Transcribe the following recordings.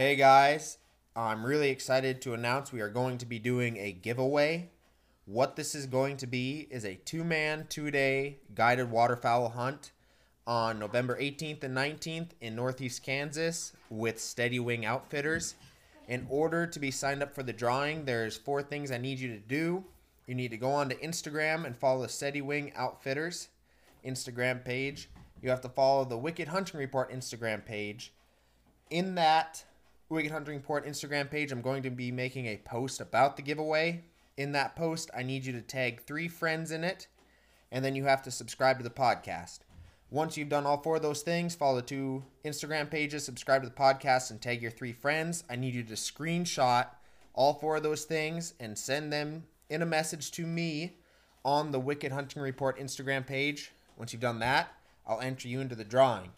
Hey guys, I'm really excited to announce we are going to be doing a giveaway. What this is going to be is a two man, two day guided waterfowl hunt on November 18th and 19th in Northeast Kansas with Steady Wing Outfitters. In order to be signed up for the drawing, there's four things I need you to do. You need to go on to Instagram and follow the Steady Wing Outfitters Instagram page. You have to follow the Wicked Hunting Report Instagram page. In that Wicked Hunting Report Instagram page, I'm going to be making a post about the giveaway. In that post, I need you to tag three friends in it, and then you have to subscribe to the podcast. Once you've done all four of those things, follow the two Instagram pages, subscribe to the podcast, and tag your three friends. I need you to screenshot all four of those things and send them in a message to me on the Wicked Hunting Report Instagram page. Once you've done that, I'll enter you into the drawing.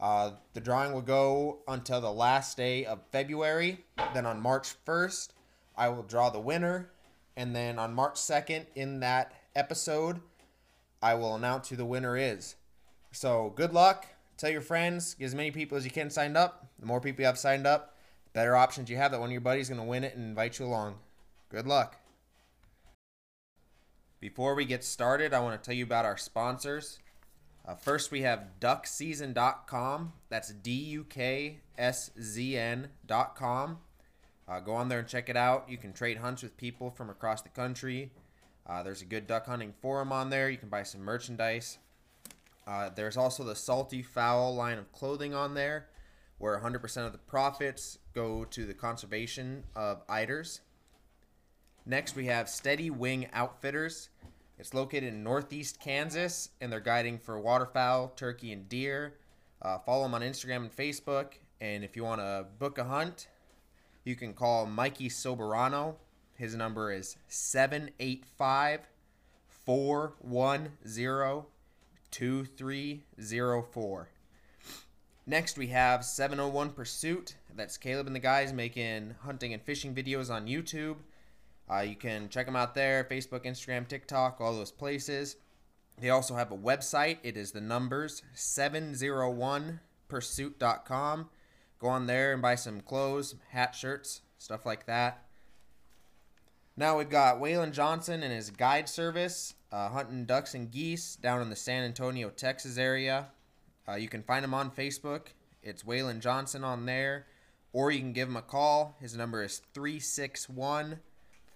Uh, the drawing will go until the last day of February. Then on March 1st, I will draw the winner. And then on March 2nd, in that episode, I will announce who the winner is. So good luck. Tell your friends, get as many people as you can signed up. The more people you have signed up, the better options you have that one of your buddies is going to win it and invite you along. Good luck. Before we get started, I want to tell you about our sponsors. Uh, first, we have duckseason.com. That's D U K S Z N.com. Uh, go on there and check it out. You can trade hunts with people from across the country. Uh, there's a good duck hunting forum on there. You can buy some merchandise. Uh, there's also the Salty Fowl line of clothing on there, where 100% of the profits go to the conservation of eiders. Next, we have Steady Wing Outfitters. It's located in northeast Kansas, and they're guiding for waterfowl, turkey, and deer. Uh, follow them on Instagram and Facebook. And if you want to book a hunt, you can call Mikey Soberano. His number is 785 410 2304. Next, we have 701 Pursuit. That's Caleb and the guys making hunting and fishing videos on YouTube. Uh, you can check them out there Facebook, Instagram, TikTok, all those places. They also have a website. It is the numbers 701pursuit.com. Go on there and buy some clothes, hat, shirts, stuff like that. Now we've got Waylon Johnson and his guide service, uh, hunting ducks and geese down in the San Antonio, Texas area. Uh, you can find him on Facebook. It's Waylon Johnson on there. Or you can give him a call. His number is 361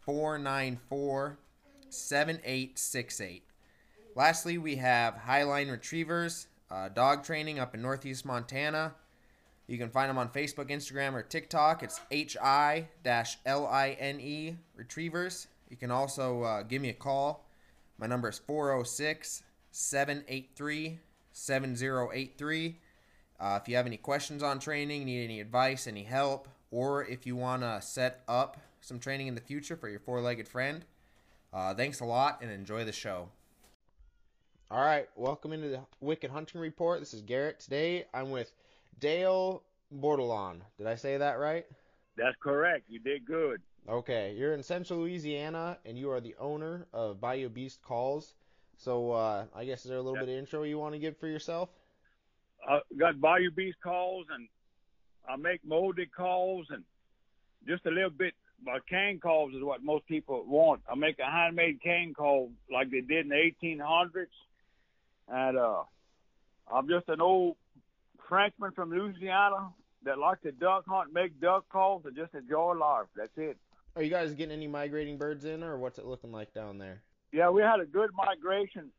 494 7868. Lastly, we have Highline Retrievers, uh, dog training up in Northeast Montana. You can find them on Facebook, Instagram, or TikTok. It's H I L I N E Retrievers. You can also uh, give me a call. My number is 406 783 7083. Uh, if you have any questions on training, need any advice, any help, or if you want to set up some training in the future for your four legged friend, uh, thanks a lot and enjoy the show. All right, welcome into the Wicked Hunting Report. This is Garrett. Today I'm with Dale Bordelon. Did I say that right? That's correct. You did good. Okay, you're in Central Louisiana and you are the owner of Bayou Beast Calls. So uh, I guess is there a little Yep. bit of intro you want to give for yourself? I got Bayou Beast calls and I make molded calls and just a little bit. My cane calls is what most people want. I make a handmade cane call like they did in the 1800s, and uh, I'm just an old Frenchman from Louisiana that like to duck hunt, make duck calls, and just enjoy life. That's it. Are you guys getting any migrating birds in, or what's it looking like down there? Yeah, we had a good migration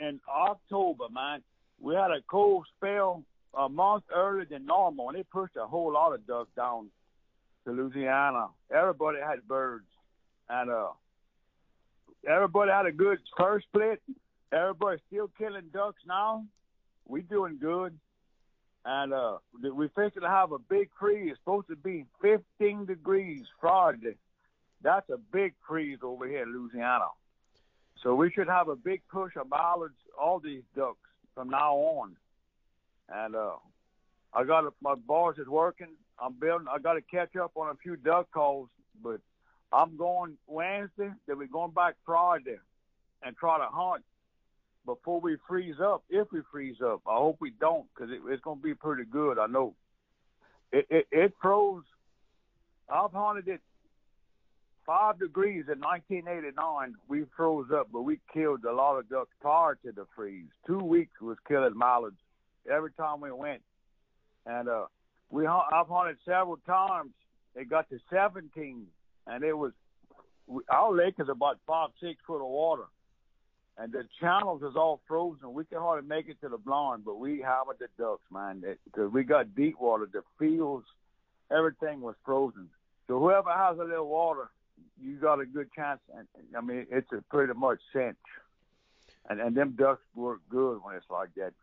in October, man. We had a cold spell a month earlier than normal, and it pushed a whole lot of ducks down to Louisiana. Everybody had birds, and uh, everybody had a good first split. Everybody's still killing ducks now. We doing good, and uh, we fixing to have a big freeze. It's supposed to be 15 degrees Friday. That's a big freeze over here in Louisiana. So we should have a big push of mallards, all these ducks from now on. And uh, I got a, my boss is working. I'm building. I got to catch up on a few duck calls, but I'm going Wednesday. Then we're going back Friday and try to hunt before we freeze up. If we freeze up, I hope we don't, because it, it's going to be pretty good. I know. it, it, it froze. I've hunted it five degrees in 1989. We froze up, but we killed a lot of ducks prior to the freeze. Two weeks was killing mallards every time we went, and uh, we I've hunted several times. It got to 17, and it was our lake is about five six foot of water, and the channels is all frozen. We can hardly make it to the blind, but we hammered the ducks, man, because we got deep water. The fields, everything was frozen. So whoever has a little water, you got a good chance. And I mean, it's a pretty much cinch. And and them ducks work good when it's like that.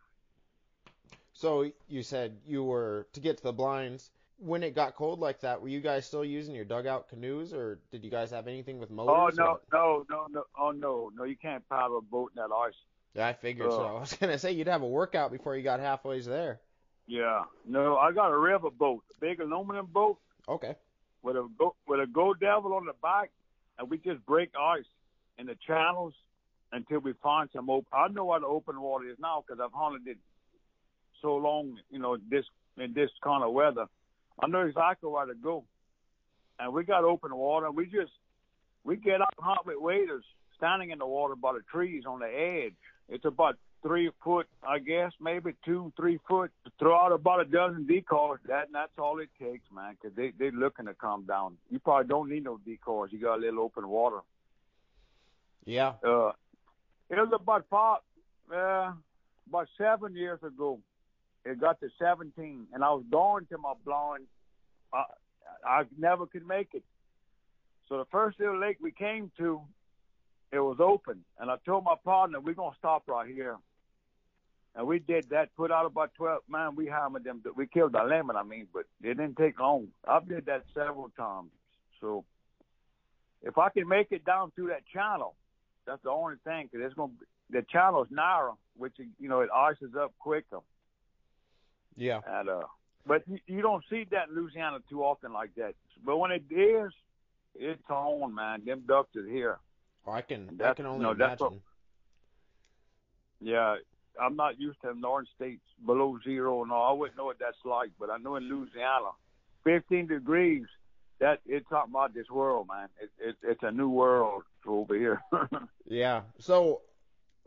So you said you were to get to the blinds when it got cold like that. Were you guys still using your dugout canoes, or did you guys have anything with motors? Oh no, no, no, no, oh no, no! You can't paddle a boat in that ice. Yeah, I figured uh, so. I was gonna say you'd have a workout before you got halfway there. Yeah, no, I got a river boat, a big aluminum boat. Okay. With a go with a go devil on the back, and we just break ice in the channels until we find some open. I know what the open water is now because I've hunted it so long, you know, this in this kind of weather. I know exactly where to go. And we got open water. We just we get up hunt with waders standing in the water by the trees on the edge. It's about three foot, I guess, maybe two, three foot. Throw out about a dozen decoys. That and that's all it takes, man, because they they're looking to come down. You probably don't need no decoys. You got a little open water. Yeah. Uh, it was about five, uh, about seven years ago. It got to 17, and I was going to my blind. I, I never could make it. So the first little lake we came to, it was open, and I told my partner we're gonna stop right here. And we did that. Put out about 12. Man, we hammered them. We killed the lemon. I mean, but it didn't take long. I've did that several times. So if I can make it down through that channel, that's the only thing. Cause it's gonna. be, The channel's narrow, which you know it ices up quicker. Yeah. And uh, but you, you don't see that in Louisiana too often like that. But when it is, it's on, man. Them ducks are here. Oh, I can I can only no, imagine. What, yeah, I'm not used to northern states below zero and all. I wouldn't know what that's like, but I know in Louisiana, 15 degrees. That it's something about this world, man. It, it, it's a new world over here. yeah. So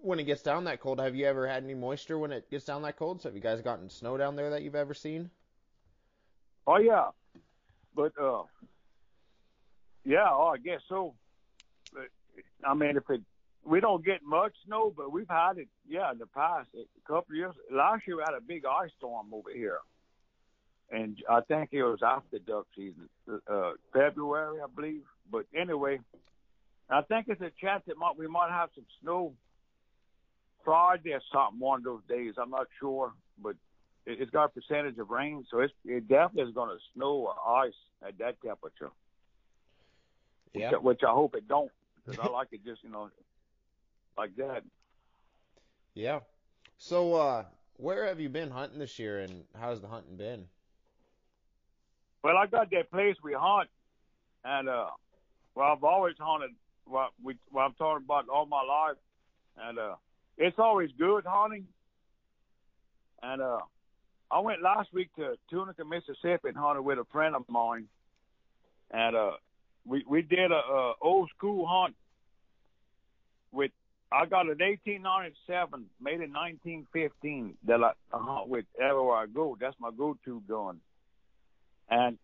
when it gets down that cold, have you ever had any moisture when it gets down that cold? So have you guys gotten snow down there that you've ever seen? Oh yeah, but uh, yeah, oh, I guess so. But, I mean, if it we don't get much snow, but we've had it. Yeah, in the past a couple of years. Last year we had a big ice storm over here, and I think it was after duck season, uh, February, I believe. But anyway, I think it's a chance that might we might have some snow Friday or something one of those days. I'm not sure, but it, has got a percentage of rain, so it's, it definitely is going to snow or ice at that temperature. Yeah. Which, which I hope it don't, because I like it just you know like that. Yeah. So, uh, where have you been hunting this year, and how's the hunting been? Well, I got that place we hunt, and uh, well, I've always hunted. Well, we, well, I'm talking about all my life, and uh, it's always good hunting. And uh, I went last week to Tunica, Mississippi, and hunted with a friend of mine, and uh, we we did a, a old school hunt with. I got an 1897 made in 1915 that I hunt with everywhere I go. That's my go-to gun. And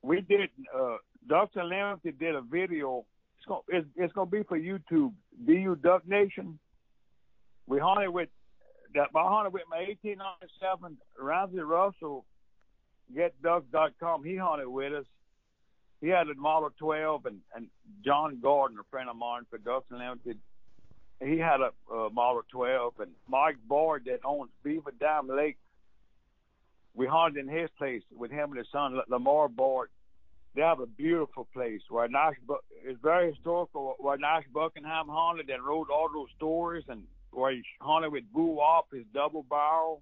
we did. Uh, Ducks Unlimited did a video. It's gonna it's, it's gonna be for YouTube. DU Duck Nation we hunted with that. I hunted with my 1897 Ramsey Russell. GetDucks.com. He hunted with us. He had a Model 12, and and John Gordon, a friend of mine for Ducks Unlimited, he had a, a Model 12, and Mike Boyd that owns Beaver Dam Lake. We hunted in his place with him and his son Lamar Boyd. They have a beautiful place where Nash it's very historical. Where Nash Buckingham hunted and wrote all those stories and where he hunted with Boo Wop, his double barrel.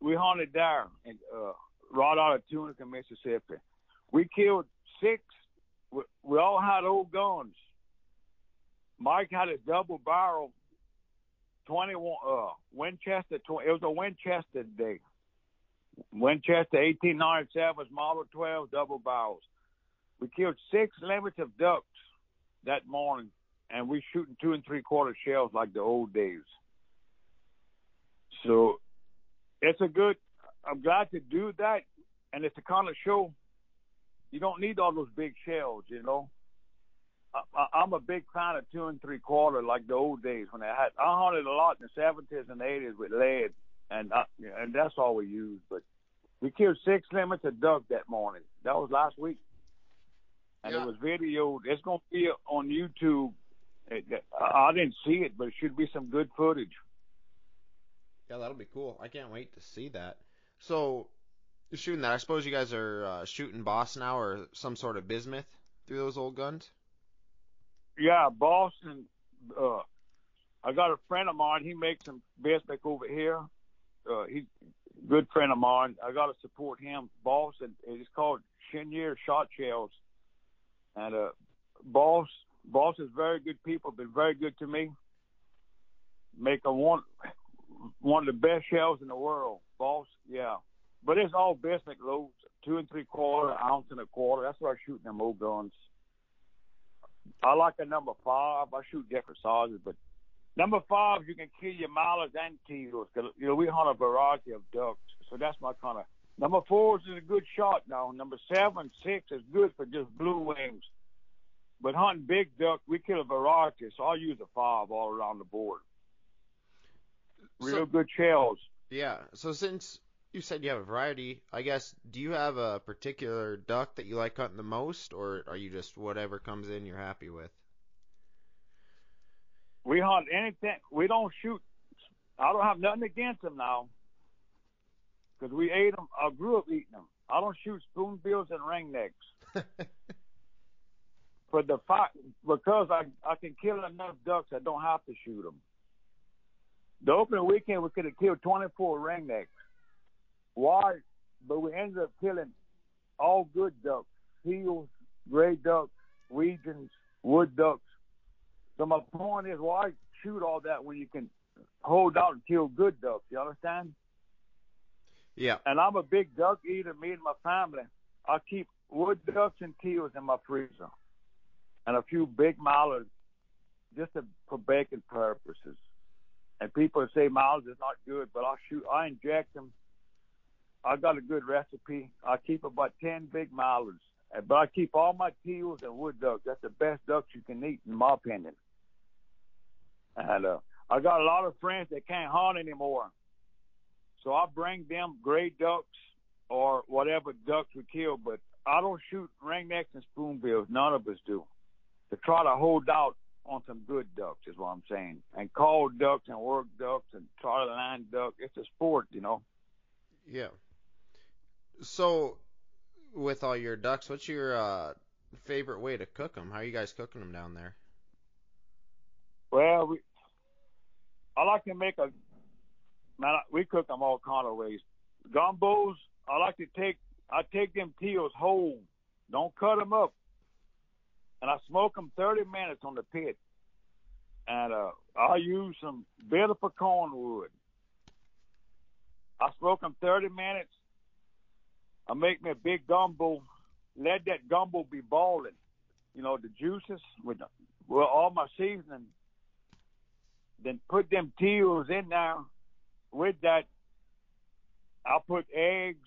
We hunted there and uh, right out of Tunica, Mississippi. We killed six. We, we all had old guns. Mike had his double barrel, twenty one uh, Winchester. 20, it was a Winchester day. Winchester 1897 was Model 12 double barrels. We killed six limits of ducks that morning, and we're shooting two and three quarter shells like the old days. So it's a good. I'm glad to do that, and it's a kind of show. You don't need all those big shells, you know. I, I'm a big fan of two and three quarter, like the old days when I had. I hunted a lot in the seventies and eighties with lead, and I, and that's all we used. But we killed six limits of duck that morning. That was last week, and Yeah. it was videoed. It's gonna be on YouTube. I I didn't see it, but it should be some good footage. Yeah, that'll be cool. I can't wait to see that. So, you're shooting that. I suppose you guys are uh, shooting Boss now or some sort of bismuth through those old guns. Yeah, Boston. Uh, I got a friend of mine. He makes some bismuth over here. Uh, he's a good friend of mine. I got to support him. Boston. It's called Chenier Shot Shells. And uh, Boss, Boss is very good people. Been very good to me. Make a one, one of the best shells in the world. Boss, yeah. But it's all bismuth loads, two and three quarter, ounce and a quarter. That's what I shoot in them old guns. I like a number five. I shoot different sizes, but number five, you can kill your mallards and teals. you know, we hunt a variety of ducks, so that's my kind of. Number four is a good shot now. Number seven, six is good for just blue wings. But hunting big duck, we kill a variety, so I'll use a five all around the board. Real So, good shells. yeah. So since you said you have a variety, I guess do you have a particular duck that you like hunting the most, or are you just whatever comes in you're happy with? We hunt anything. We don't shoot. I don't have nothing against them now, because we ate them. I grew up eating them. I don't shoot spoonbills and ringnecks. for the fact because I I can kill enough ducks, I don't have to shoot them. The opening weekend we could have killed 24 ringnecks. Why? But we ended up killing all good ducks: teals, gray ducks, Weegens, wood ducks. So my point is, why shoot all that when you can hold out and kill good ducks? You understand? yeah. And I'm a big duck eater. Me and my family. I keep wood ducks and teals in my freezer, and a few big mallards, just to, for bacon purposes. And people say mallards is not good, but I shoot. I inject them. I got a good recipe. I keep about ten big mallards, but I keep all my teals and wood ducks. That's the best ducks you can eat, in my opinion. And uh, I got a lot of friends that can't hunt anymore. So I bring them gray ducks or whatever ducks we kill, but I don't shoot ringnecks and spoonbills. None of us do. To try to hold out on some good ducks is what I'm saying. And call ducks and work ducks and try to line duck. It's a sport, you know. Yeah. So, with all your ducks, what's your uh, favorite way to cook them? How are you guys cooking them down there? Well, we, I like to make a man. We cook them all kind of ways. Gumbos. I like to take. I take them teals whole. Don't cut them up. And I smoke them 30 minutes on the pit. And uh, I use some bitter pecan wood. I smoke them 30 minutes. I make me a big gumbo. Let that gumbo be boiling. You know the juices with well all my seasoning then put them teals in there. With that, I'll put eggs.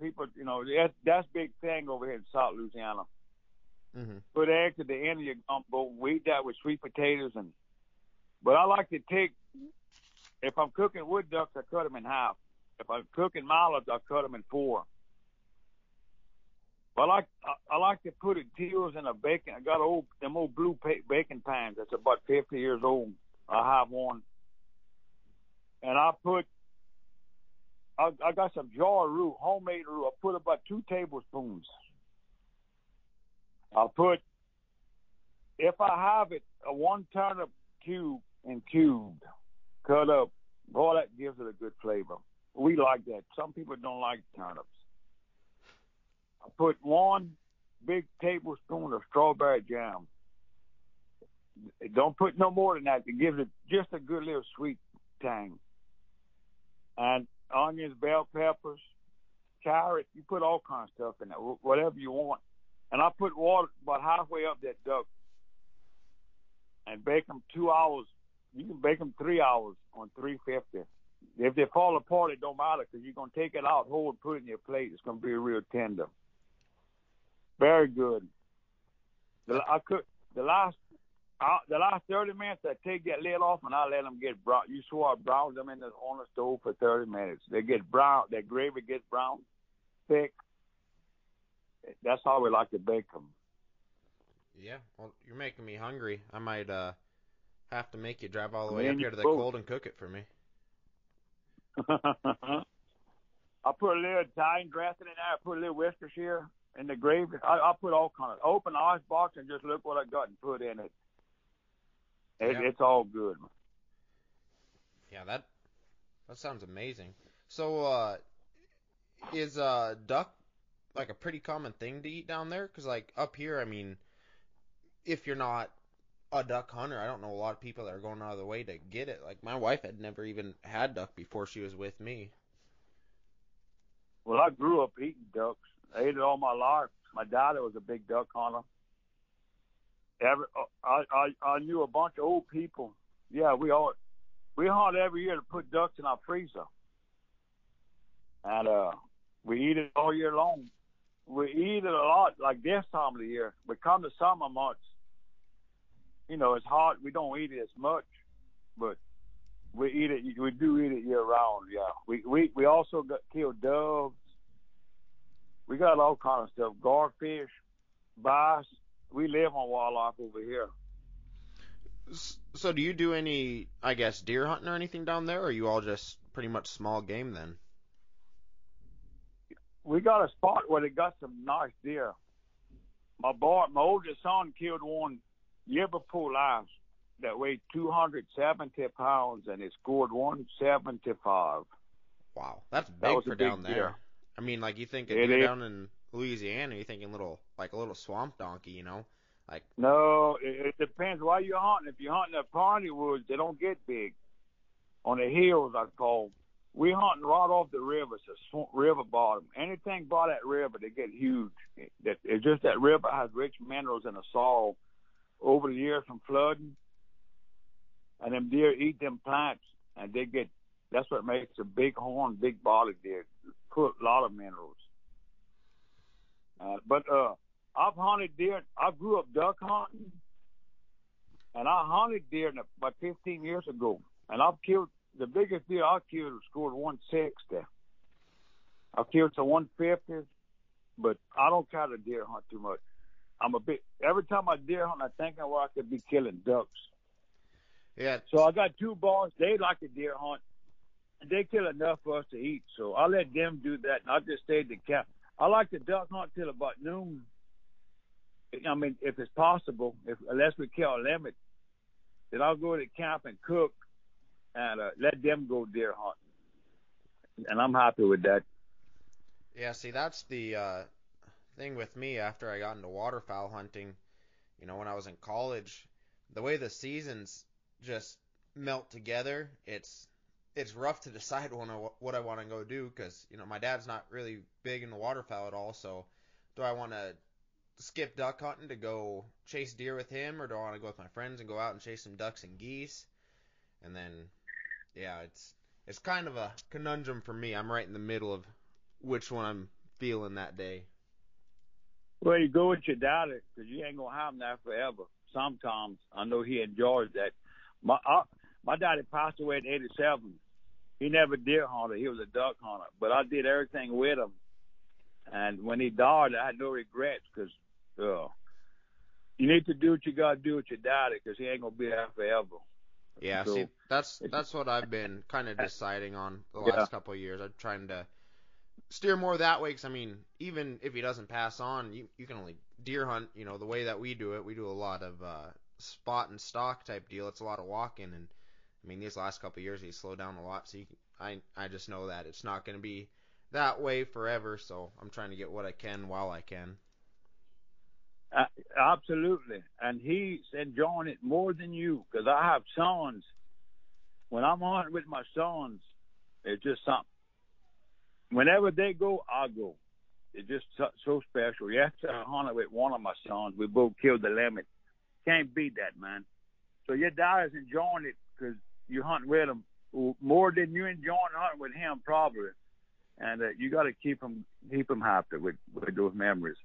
People, you know, that's that's big thing over here in South Louisiana. Mm-hmm. Put eggs at the end of your gumbo. We eat that with sweet potatoes and. But I like to take. If I'm cooking wood ducks, I cut them in half. If I'm cooking mallards, I cut them in four. But I like I, I like to put it teals in a bacon. I got old them old blue pa- bacon pans. That's about 50 years old. I have one, and I put. I, I got some jar roux, homemade roux. I put about two tablespoons. I put, if I have it, a one turnip cube and cubed, cut up. Boy, that gives it a good flavor. We like that. Some people don't like turnips. I put one big tablespoon of strawberry jam. Don't put no more than that. It gives it just a good little sweet tang. And onions, bell peppers, carrot, you put all kinds of stuff in there, whatever you want. And I put water about halfway up that duck and bake them two hours. You can bake them three hours on 350. If they fall apart, it don't matter because you're gonna take it out whole put it in your plate. It's gonna be real tender. Very good. The, I cook the last uh, the last 30 minutes. I take that lid off and I let them get brown. You saw I brown them in the on the stove for 30 minutes. They get brown. That gravy gets brown, thick. That's how we like to bake them. Yeah, well, you're making me hungry. I might uh have to make you drive all the way up here to the cold and cook it for me. I'll put a little Italian dressing in there. I put a little Worcestershire in the gravy. I, I put all kind of open the ice box and just look what I got and put in it. it Yeah. It's all good. Yeah, that that sounds amazing. So, uh, is uh duck like a pretty common thing to eat down there? Cause like up here, I mean, if you're not a duck hunter, I don't know a lot of people that are going out of the way to get it. Like my wife had never even had duck before she was with me. Well, I grew up eating ducks. I ate it all my life. My dad was a big duck hunter. Every, I, I I knew a bunch of old people. Yeah, we all we hunt every year to put ducks in our freezer, and uh, we eat it all year long. We eat it a lot, like this time of the year. We come to summer months. You know, it's hot. We don't eat it as much, but we eat it. We do eat it year round. Yeah, we we we also got killed doves. We got all kind of stuff. Garfish, bass. We live on wildlife over here. So do you do any, I guess, deer hunting or anything down there, or are you all just pretty much small game then? We got a spot where they got some nice deer. My boy, my oldest son killed one year before last that weighed 270 pounds and he scored 175. Wow, that's That big a for big down there. deer. I mean, like you think It down in Louisiana, you're thinking little, like a little swamp donkey, you know? Like no, it, it depends why you're hunting. If you're hunting the piney woods, they don't get big. On the hills, I call. We hunting right off the river, it's a sw- river bottom. Anything by that river, they get huge. That- it's just that river has rich minerals in the soil over the years from flooding, and them deer eat them plants, and they get. That's what makes a big horn, big body deer. Put a lot of minerals. Uh, but uh, I've hunted deer. I grew up duck hunting, and I hunted deer about 15 years ago. And I've killed the biggest deer I killed scored 160. I killed some 150s, but I don't kind of deer hunt too much. I'm a bit. Every time I deer hunt, I think I I could be killing ducks. Yeah. So I got two boys. They like to deer hunt. And they kill enough for us to eat. So I let them do that, and I just stayed to camp. I like to duck hunt till about noon. I mean, if it's possible, if unless we kill a limit, then I'll go to camp and cook, and uh, let them go deer hunting. And I'm happy with that. Yeah, see, that's the uh, thing with me after I got into waterfowl hunting. You know, when I was in college, the way the seasons just melt together, it's it's rough to decide when I, what I want to go do because you know my dad's not really big into waterfowl at all. So, do I want to skip duck hunting to go chase deer with him, or do I want to go with my friends and go out and chase some ducks and geese? And then, yeah, it's it's kind of a conundrum for me. I'm right in the middle of which one I'm feeling that day. Well, you go with your daddy because you ain't gonna have him there forever. Sometimes I know he enjoys that. My I, my daddy passed away at 87. He never deer hunted. He was a duck hunter, but I did everything with him. And when he died, I had no regrets because uh, you need to do what you got to do with your daddy because he ain't gonna be there forever. Yeah, So- see, that's that's what I've been kind of deciding on the Yeah. last couple of years. I'm trying to steer more that way because I mean, even if he doesn't pass on, you you can only deer hunt. You know, the way that we do it, we do a lot of uh, spot and stock type deal. It's a lot of walking, and I mean, these last couple of years he's slowed down a lot. So you I I just know that it's not going to be that way forever. So I'm trying to get what I can while I can. Uh, absolutely, and he's enjoying it more than you because I have sons. When I'm hunting with my sons, it's just something. whenever they go, I go. It's just so, so special. Yesterday I hunted with one of my sons. We both killed the limit. Can't beat that, man. So your dad's enjoying it because you hunt with him more than you enjoying hunting with him, probably. And uh, you got to keep him keep him happy with with those memories.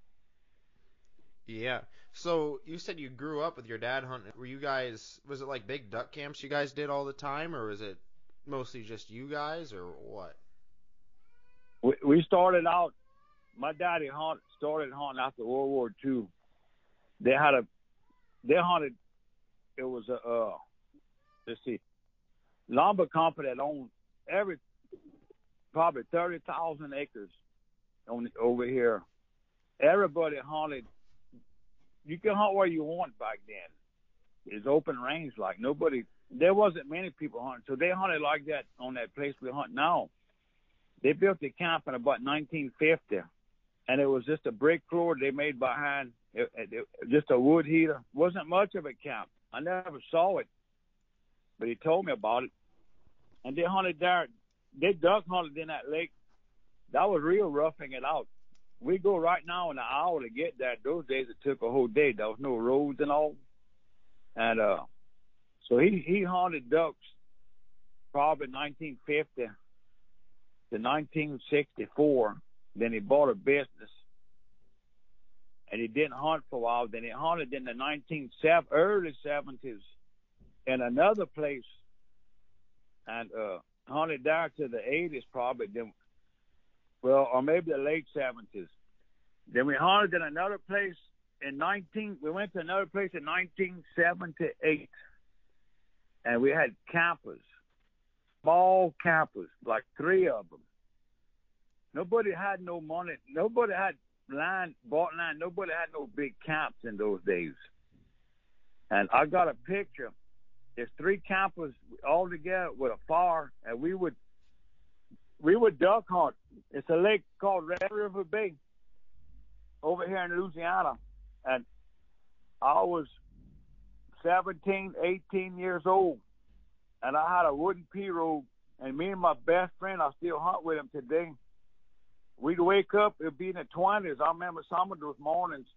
Yeah. So you said you grew up with your dad hunting. Were you guys? Was it like big duck camps you guys did all the time, or was it mostly just you guys, or what? We we started out. My daddy hunt started hunting after World War II. They had a they hunted. It was a uh, let's see, lumber company that owned every probably thirty thousand acres on over here. Everybody hunted. You can hunt where you want back then. It's open range like nobody. There wasn't many people hunting, so they hunted like that on that place we hunt now. They built the camp in about 1950, and it was just a brick floor they made behind it, it, it, just a wood heater. wasn't much of a camp. I never saw it, but he told me about it. And they hunted there. They duck hunted in that lake. That was real roughing it out. We go right now in an hour to get there. Those days it took a whole day. There was no roads and all. And uh, so he he hunted ducks probably 1950 to 1964. Then he bought a business and he didn't hunt for a while. Then he hunted in the 19 early 70s in another place and uh, hunted there to the 80s probably. Then, well, or maybe the late 70s. Then we hunted in another place in 19. We went to another place in 1978, and we had campers, small campers, like three of them. Nobody had no money. Nobody had land, bought land. Nobody had no big camps in those days. And I got a picture. There's three campers all together with a fire, and we would we would duck hunt. It's a lake called Red River Bay over here in Louisiana, and I was 17, 18 years old, and I had a wooden pirogue, and me and my best friend, I still hunt with him today we'd wake up, it'd be in the 20s. I remember some of those mornings,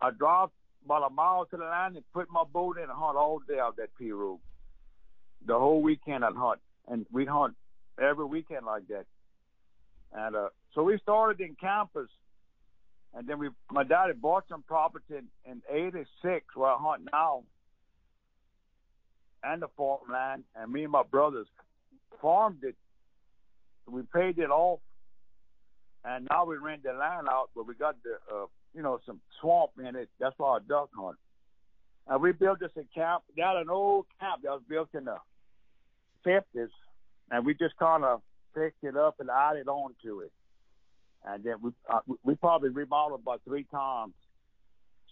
I dropped about a mile to the line and put my boat in and hunt all day out that pirogue. The whole weekend I'd hunt, and we'd hunt every weekend like that. And uh, so we started in campus, and then we, my daddy bought some property in, in '86 where I hunt now, and the farmland, and me and my brothers farmed it. We paid it off and now we rent the land out, but we got the uh, you know some swamp in it. That's why I duck hunt. And we built this a camp. Had an old camp that was built in the fifties, and we just kind of picked it up and added on to it. And then we uh, we probably remodeled about three times.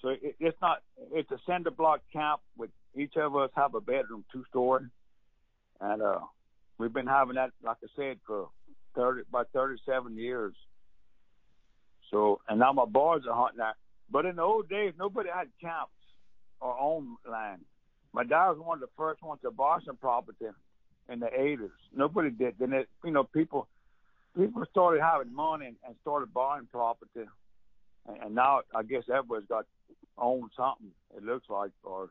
So it, it's not it's a cinder block camp with each of us have a bedroom, two story, and uh, we've been having that like I said for thirty about thirty seven years. So, and now my boys are hunting that. But in the old days, nobody had camps or own land. My dad was one of the first ones to buy some property in the 80s. Nobody did. Then it, you know, people people started having money and, and started buying property, and, and now I guess everybody's got own something. It looks like, or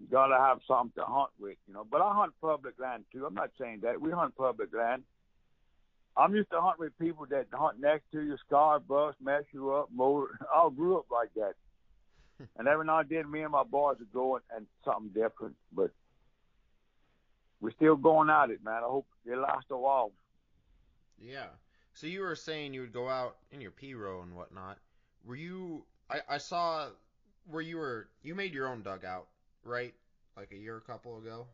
you got to have something to hunt with, you know. But I hunt public land too. I'm not saying that we hunt public land. I'm used to hunting with people that hunt next to you, scar bust, mess you up, motor. I grew up like that. and every now and then, me and my boys are going and something different, but we're still going at it, man. I hope it lasts a while. Yeah. So you were saying you would go out in your pirogue and whatnot. Were you? I, I saw where you were. You made your own dugout, right? Like a year, a couple ago.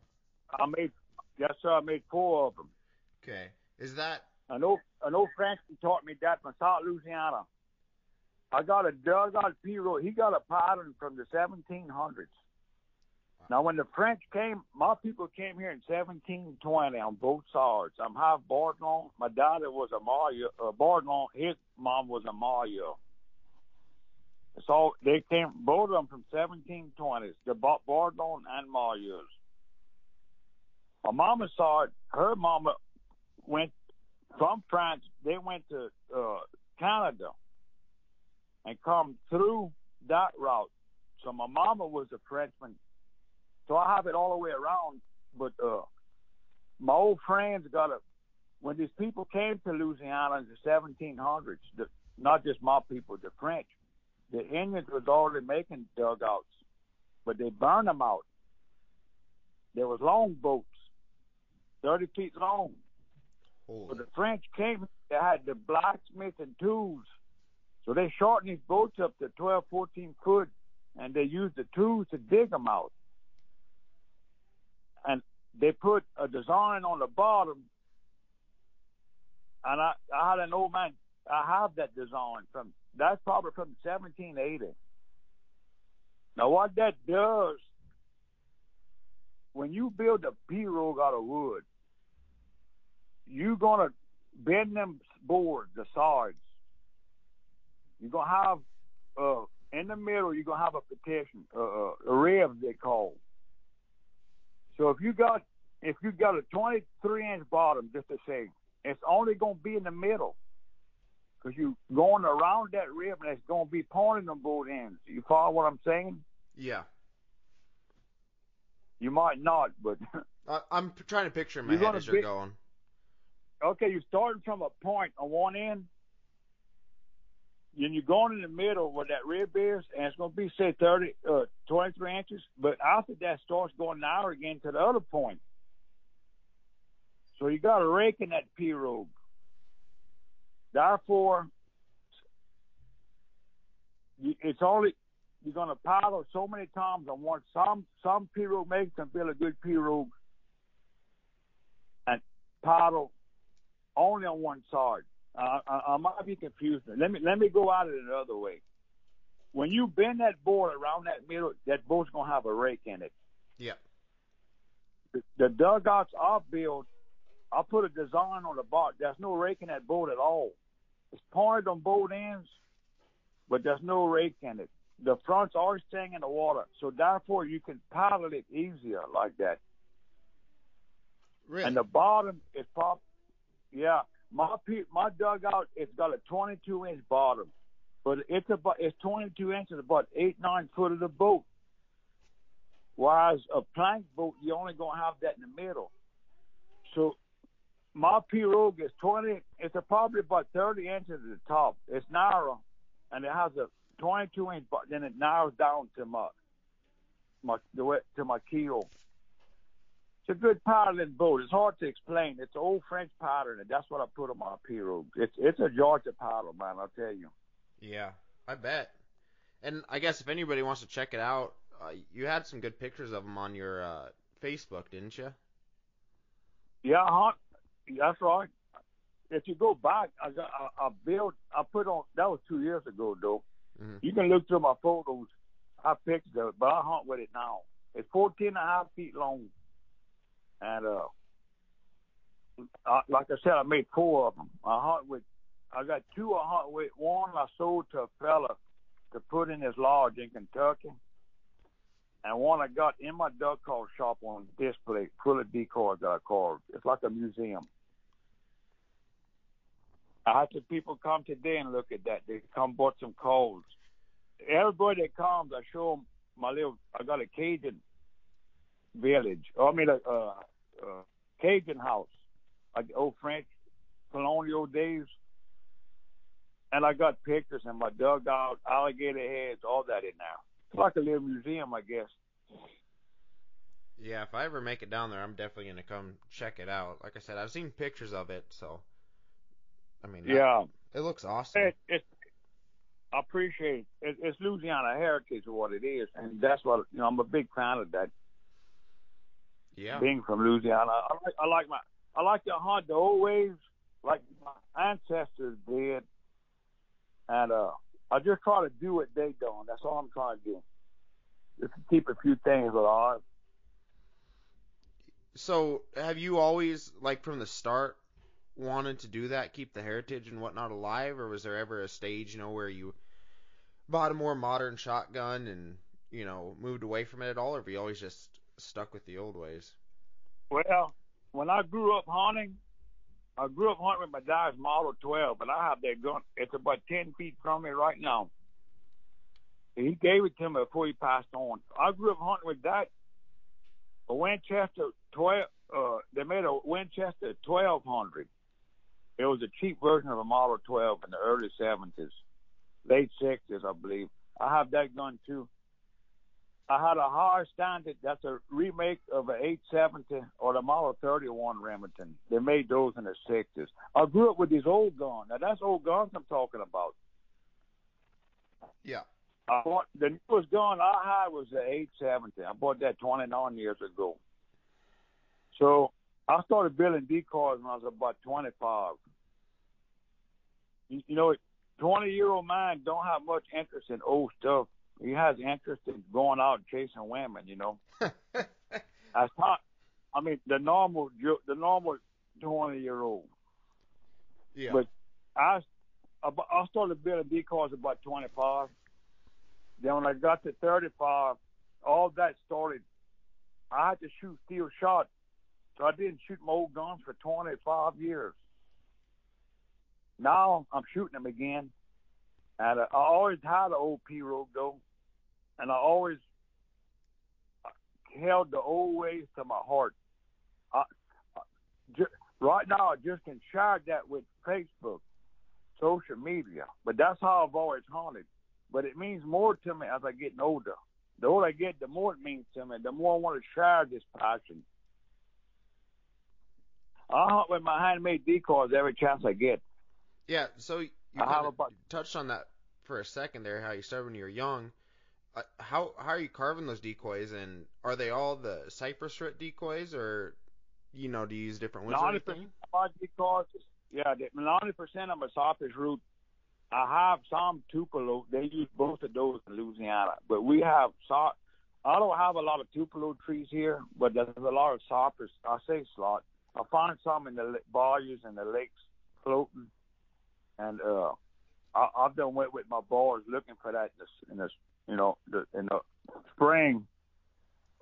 I made. Yes, sir. I made four of them. Okay. Is that an old an old Frenchman taught me that from South Louisiana. I got a dugout pirogue. He got a pattern from the 1700s. Now, when the French came, my people came here in 1720 on both sides. I'm half Bardon. My dad was a Maya. Uh, Bardon, his mom was a Maya. So they came, both of them from 1720s, the Bardon and Mayas. My mama saw it. Her mama went from France, they went to uh, Canada and come through that route. So my mama was a Frenchman. So I have it all the way around. But uh, my old friends got a, when these people came to Louisiana in the 1700s, the, not just my people, the French, the Indians was already making dugouts, but they burned them out. There was long boats, 30 feet long. But the French came, they had the blacksmith and tools. So they shortened these boats up to 12, 14 foot, and they used the tools to dig them out. And they put a design on the bottom. And I, I had an old man, I have that design from, that's probably from 1780. Now what that does, when you build a pirogue out of wood, you're gonna bend them boards, the sides. You're gonna have uh, in the middle. You're gonna have a petition, uh, uh, a rib they call. So if you got if you got a 23 inch bottom, just to say, it's only gonna be in the middle because you're going around that rib and it's gonna be pointing on both ends. You follow what I'm saying? Yeah. You might not, but I, I'm trying to picture in my You're head as you're be- going. okay, you're starting from a point on one end, then you're going in the middle where that rib is, and it's going to be say 30, uh, 23 inches. But after that starts going now again to the other point. So you got to rake in that pirogue. Therefore, it's only you're going to paddle so many times on one. Some some pirogue makes can build a good pirogue and paddle only on one side. I, I might be confused. Let me let me go at it another way. When you bend that board around that middle, that boat's gonna have a rake in it. Yeah. The, the dugouts I build, I put a design on the bottom. There's no rake in that boat at all. It's pointed on both ends, but there's no rake in it. The front's always staying in the water, so therefore you can paddle it easier like that. Really? And the bottom is pop. Yeah, my pe- my dugout it's got a 22 inch bottom, but it's about it's 22 inches, about eight nine foot of the boat. Whereas a plank boat, you only gonna have that in the middle. So my pirogue is 20. It's probably about 30 inches at the top. It's narrow, and it has a 22 inch, but then it narrows down to my my to my keel. It's a good paddling boat. It's hard to explain. It's an old French pattern, and that's what I put on my pirogue. It's it's a Georgia paddle, man. I'll tell you. Yeah, I bet. And I guess if anybody wants to check it out, uh, you had some good pictures of them on your uh, Facebook, didn't you? Yeah, huh? That's right. If you go back, I got I, I built. I put on. That was two years ago, though. Mhm. You can look through my photos. I pictures of it, but I hunt with it now. It's 14 and a half feet long, and uh, I, like I said, I made four of them. I hunt with. I got two I hunt with. One I sold to a fella to put in his lodge in Kentucky, and one I got in my duck call shop on display, full of decoys that I carved. It's like a museum. I had some people come today and look at that. They come bought some calls. Everybody that comes, I show them my little. I got a Cajun village. I mean uh, uh, Cajun house, like old French colonial days. And I got pictures and my dugout, alligator heads, all that in there. It's like a little museum, I guess. Yeah, if I ever make it down there, I'm definitely gonna come check it out. Like I said, I've seen pictures of it, so I mean, that- Yeah. it looks awesome. It, it, I appreciate it. it. It's Louisiana heritage, what it is, and that's what you know. I'm a big fan of that. Yeah, Being from Louisiana, I like I like my I like to hunt the old ways, like my ancestors did, and uh, I just try to do what they done. That's all I'm trying to do. Just to keep a few things alive. So, have you always, like from the start, wanted to do that, keep the heritage and whatnot alive, or was there ever a stage, you know, where you bought a more modern shotgun and you know moved away from it at all, or have you always just stuck with the old ways? Well, when I grew up hunting, I grew up hunting with my dad's Model 12, but I have that gun. It's about 10 feet from me right now. He gave it to me before he passed on. I grew up hunting with that. A Winchester 12, uh, they made a Winchester 1200. It was a cheap version of a Model 12 in the early 70s, late 60s, I believe. I have that gun too. I had a high standard. That's a remake of an 870 or the Model 31 Remington. They made those in the 60s. I grew up with these old guns. Now that's old guns I'm talking about. Yeah. I bought the newest gun I had was the 870. I bought that 29 years ago. So I started building decoys when I was about 25. You, you know, 20 year old man don't have much interest in old stuff. He has interest in going out and chasing women. You know, that's not. I mean, the normal, the normal 20 year old. Yeah. But I, I started building decoys about 25. Then when I got to 35, all that started. I had to shoot steel shots, so I didn't shoot my old guns for 25 years. Now I'm shooting them again, and I always had an old pirogue though, and I always held the old ways to my heart. I, I, just, right now, I just can share that with Facebook, social media, but that's how I've always hunted but it means more to me as I get older. The older I get, the more it means to me. The more I want to share this passion. I hunt with my handmade decoys every chance I get. Yeah, so you kind of touched on that for a second there, how you started when you were young. Uh, how how are you carving those decoys, and are they all the cypress root decoys, or you know, do you use different ones? Ninety percent of my decoys, yeah, ninety percent of my cypress root I have some Tupelo. They use both of those in Louisiana, but we have so. I don't have a lot of Tupelo trees here, but there's a lot of cypress. I say slot. I find some in the bayous and the lakes floating, and uh, I, I've done went with my boys looking for that in the, in the you know, the, in the spring.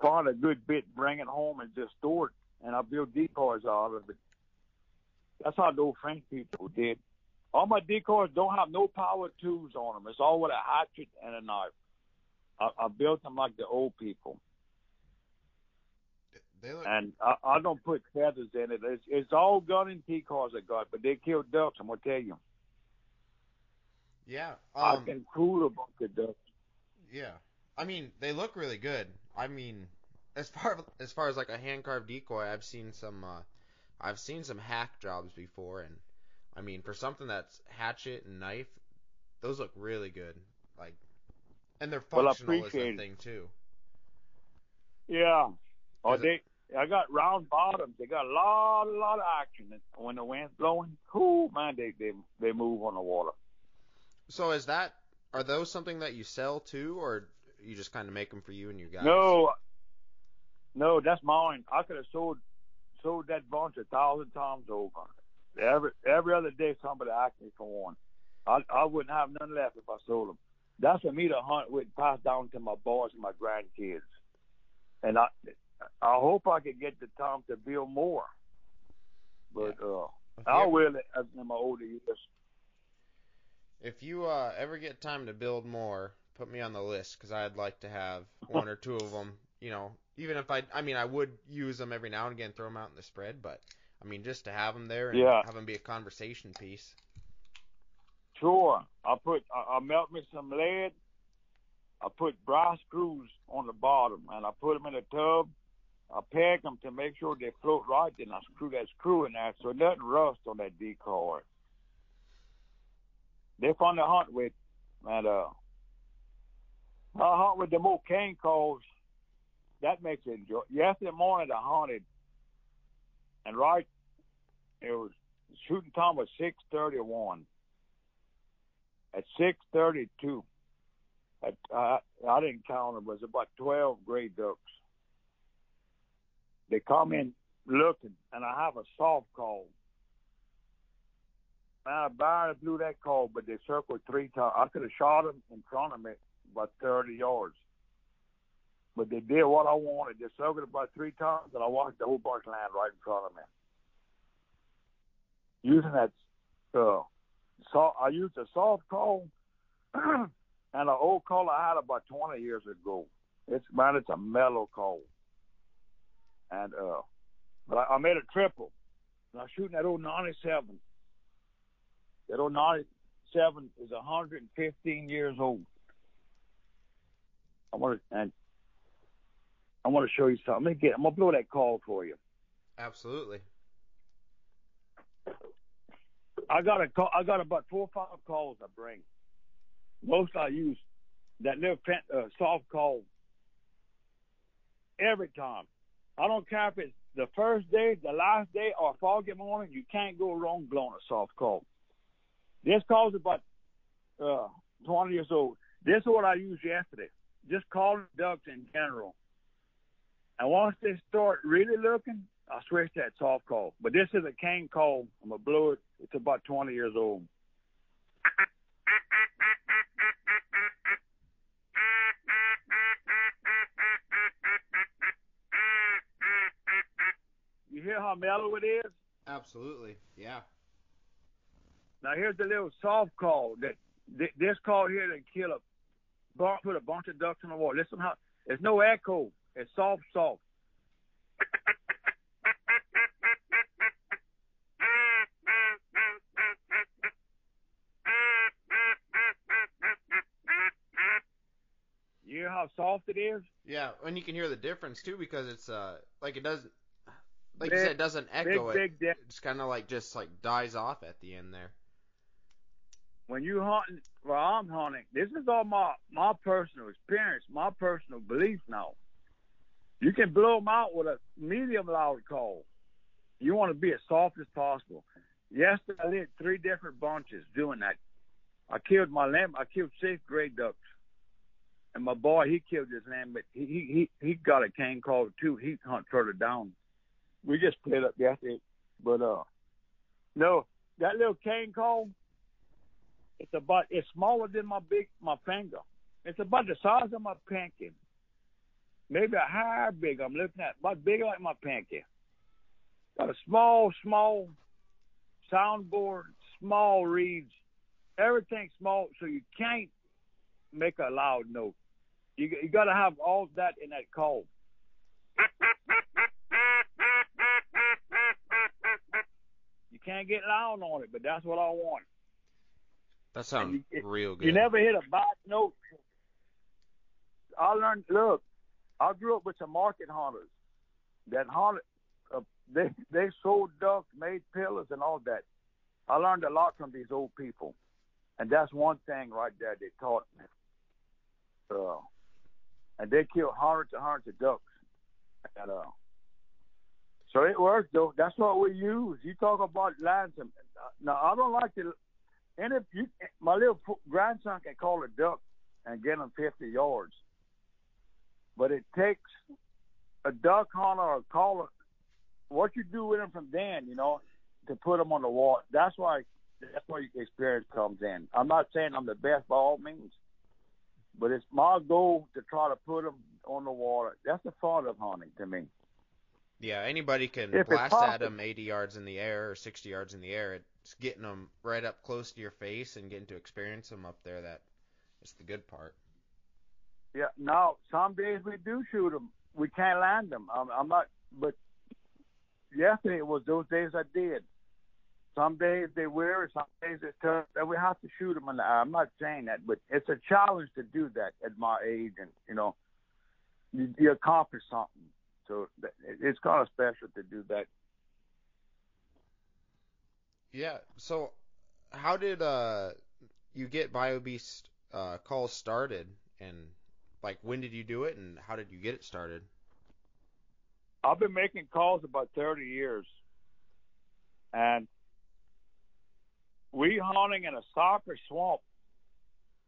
Find a good bit, bring it home, and just store it, and I build decoys out of it. That's how the old French people did. All my decoys don't have no power tools on them. It's all with a hatchet and a knife. I, I built them like the old people. Look... And I, I don't put feathers in it. It's, it's all gun and decoys I got, but they kill ducks. I'm gonna tell you. Yeah, um, I can cool a bunch of ducks. Yeah, I mean they look really good. I mean, as far as far as like a hand carved decoy, I've seen some. uh I've seen some hack jobs before, and I mean, for something that's hatchet and knife, those look really good. Like, and they're functional well, as a thing too. Yeah. Oh, they. I got round bottoms. They got a lot, a lot of action when the wind's blowing. Cool, man. They they they move on the water. So is that are those something that you sell too, or you just kind of make them for you and your guys? No, no, that's mine. I could have sold sold that bunch a thousand times over. Every every other day, somebody asked me for one. I I wouldn't have none left if I sold them. That's for me to hunt with, pass down to my boys and my grandkids. And I I hope I can get the time to build more. But yeah. uh, I will as in my older years. If you uh, ever get time to build more, put me on the list because I'd like to have one or two of them. You know, even if I, I mean, I would use them every now and again, throw them out in the spread, but I mean, just to have them there and yeah. have them be a conversation piece. Sure. I'll put I'll melt me some lead. I put brass screws on the bottom, and I put them in a tub. I peg them to make sure they float right. Then I screw that screw in there so nothing rust on that decoy. They're fun to hunt with, and uh, I hunt with the old cane calls. That makes it enjoy. Yesterday morning I hunted and right, it was shooting time was six thirty one. At six thirty two, at uh, I didn't count them. It was about twelve gray ducks. They come in looking, and I have a soft call. I barely blew that call, but they circled three times. I could have shot them in front of me about 30 yards. But they did what I wanted. They circled about three times, and I watched the whole bunch land right in front of me. using that. Uh, so I used a soft call and an old call I had about 20 years ago. It's man, it's a mellow call. And uh, but I, I made a triple. And I was shooting that old 97. That old 97 is 115 years old. I want to and I want to show you something. Let me get. I'm gonna blow that call for you. Absolutely. I got a call. I got about four or five calls I bring. Most I use that little uh, soft call every time. I don't care if it's the first day, the last day, or a foggy morning. You can't go wrong blowing a soft call. This call's about uh, 20 years old. This is what I used yesterday. Just calling ducks in general. And once they start really looking, I switch that soft call. But this is a cane call. I'm gonna blow it. It's about 20 years old. You hear how mellow it is? Absolutely. Yeah. Now here's the little soft call that this call here to kill a put a bunch of ducks in the water. Listen how there's no echo. It's soft, soft. You hear how soft it is? Yeah, and you can hear the difference too because it's uh like it doesn't like big, you said, it doesn't echo big, it. Big it's kind of like just like dies off at the end there. When you hunting, well, I'm hunting. This is all my my personal experience, my personal belief now. You can blow them out with a medium loud call. You want to be as soft as possible. Yesterday, I did three different bunches doing that. I killed my lamb. I killed six gray ducks, and my boy he killed his lamb, but he he he got a cane call too. He hunt further down. We just split up yesterday, but uh, no, that little cane call. It's about it's smaller than my big my finger. It's about the size of my pinky maybe a hair big. I'm looking at about bigger like my pinky. Got a small, small soundboard, small reeds, everything small, so you can't make a loud note. You you got to have all that in that call. You can't get loud on it, but that's what I want. That sounds you, real good. You never hit a bad note. I learned. Look, I grew up with some market hunters that hunted. Uh, they they sold ducks, made pillows, and all that. I learned a lot from these old people, and that's one thing right there they taught me. Uh, and they killed hundreds and hundreds of ducks. And, uh, so it works though. That's what we use. You talk about lines. Now I don't like to. And if you, my little grandson can call a duck and get him 50 yards. But it takes a duck hunter or a caller, what you do with them from then, you know, to put them on the water. That's why that's where experience comes in. I'm not saying I'm the best by all means, but it's my goal to try to put them on the water. That's the fun of hunting to me. Yeah, anybody can if blast at them 80 yards in the air or 60 yards in the air. It's getting them right up close to your face and getting to experience them up there. That is the good part. Yeah, no. Some days we do shoot them. We can't land them. I'm, I'm not, but yesterday it was those days I did. Some days they wear, some days it's tough, and we have to shoot them in the eye. I'm not saying that, but it's a challenge to do that at my age, and you know, you, you accomplish something. So it's kind of special to do that. Yeah. So, how did uh you get Bayou Beast uh calls started, and like when did you do it and how did you get it started? I've been making calls about 30 years. And we hunting in a soccer swamp.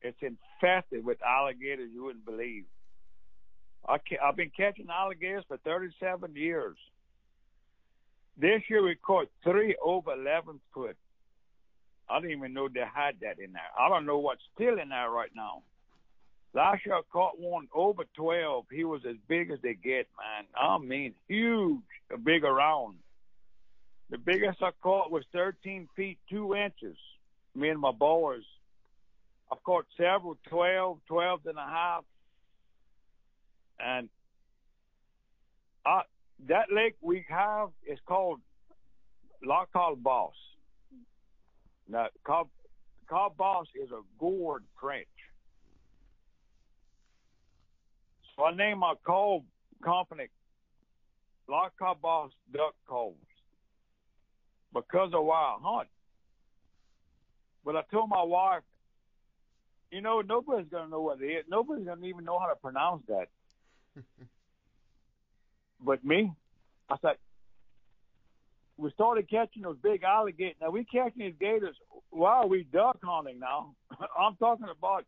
It's infested with alligators you wouldn't believe. I have been catching alligators for 37 years. This year we caught three over 11 foot. I didn't even know they had that in there. I don't know what's still in there right now. Last year I caught one over 12. He was as big as they get, man. I mean, huge, big around. The biggest I caught was 13 feet 2 inches. Me and my boys. I've caught several 12, 12 and a half. And I, that lake we have is called La Boss. Now, Cob, Boss is a gourd French. So I named my call company La Boss Duck Calls because of why I hunt. But I told my wife, you know, nobody's going to know what it is. Nobody's going to even know how to pronounce that. but me, I said, we started catching those big alligators. Now we catching these gators while we duck hunting now. I'm talking about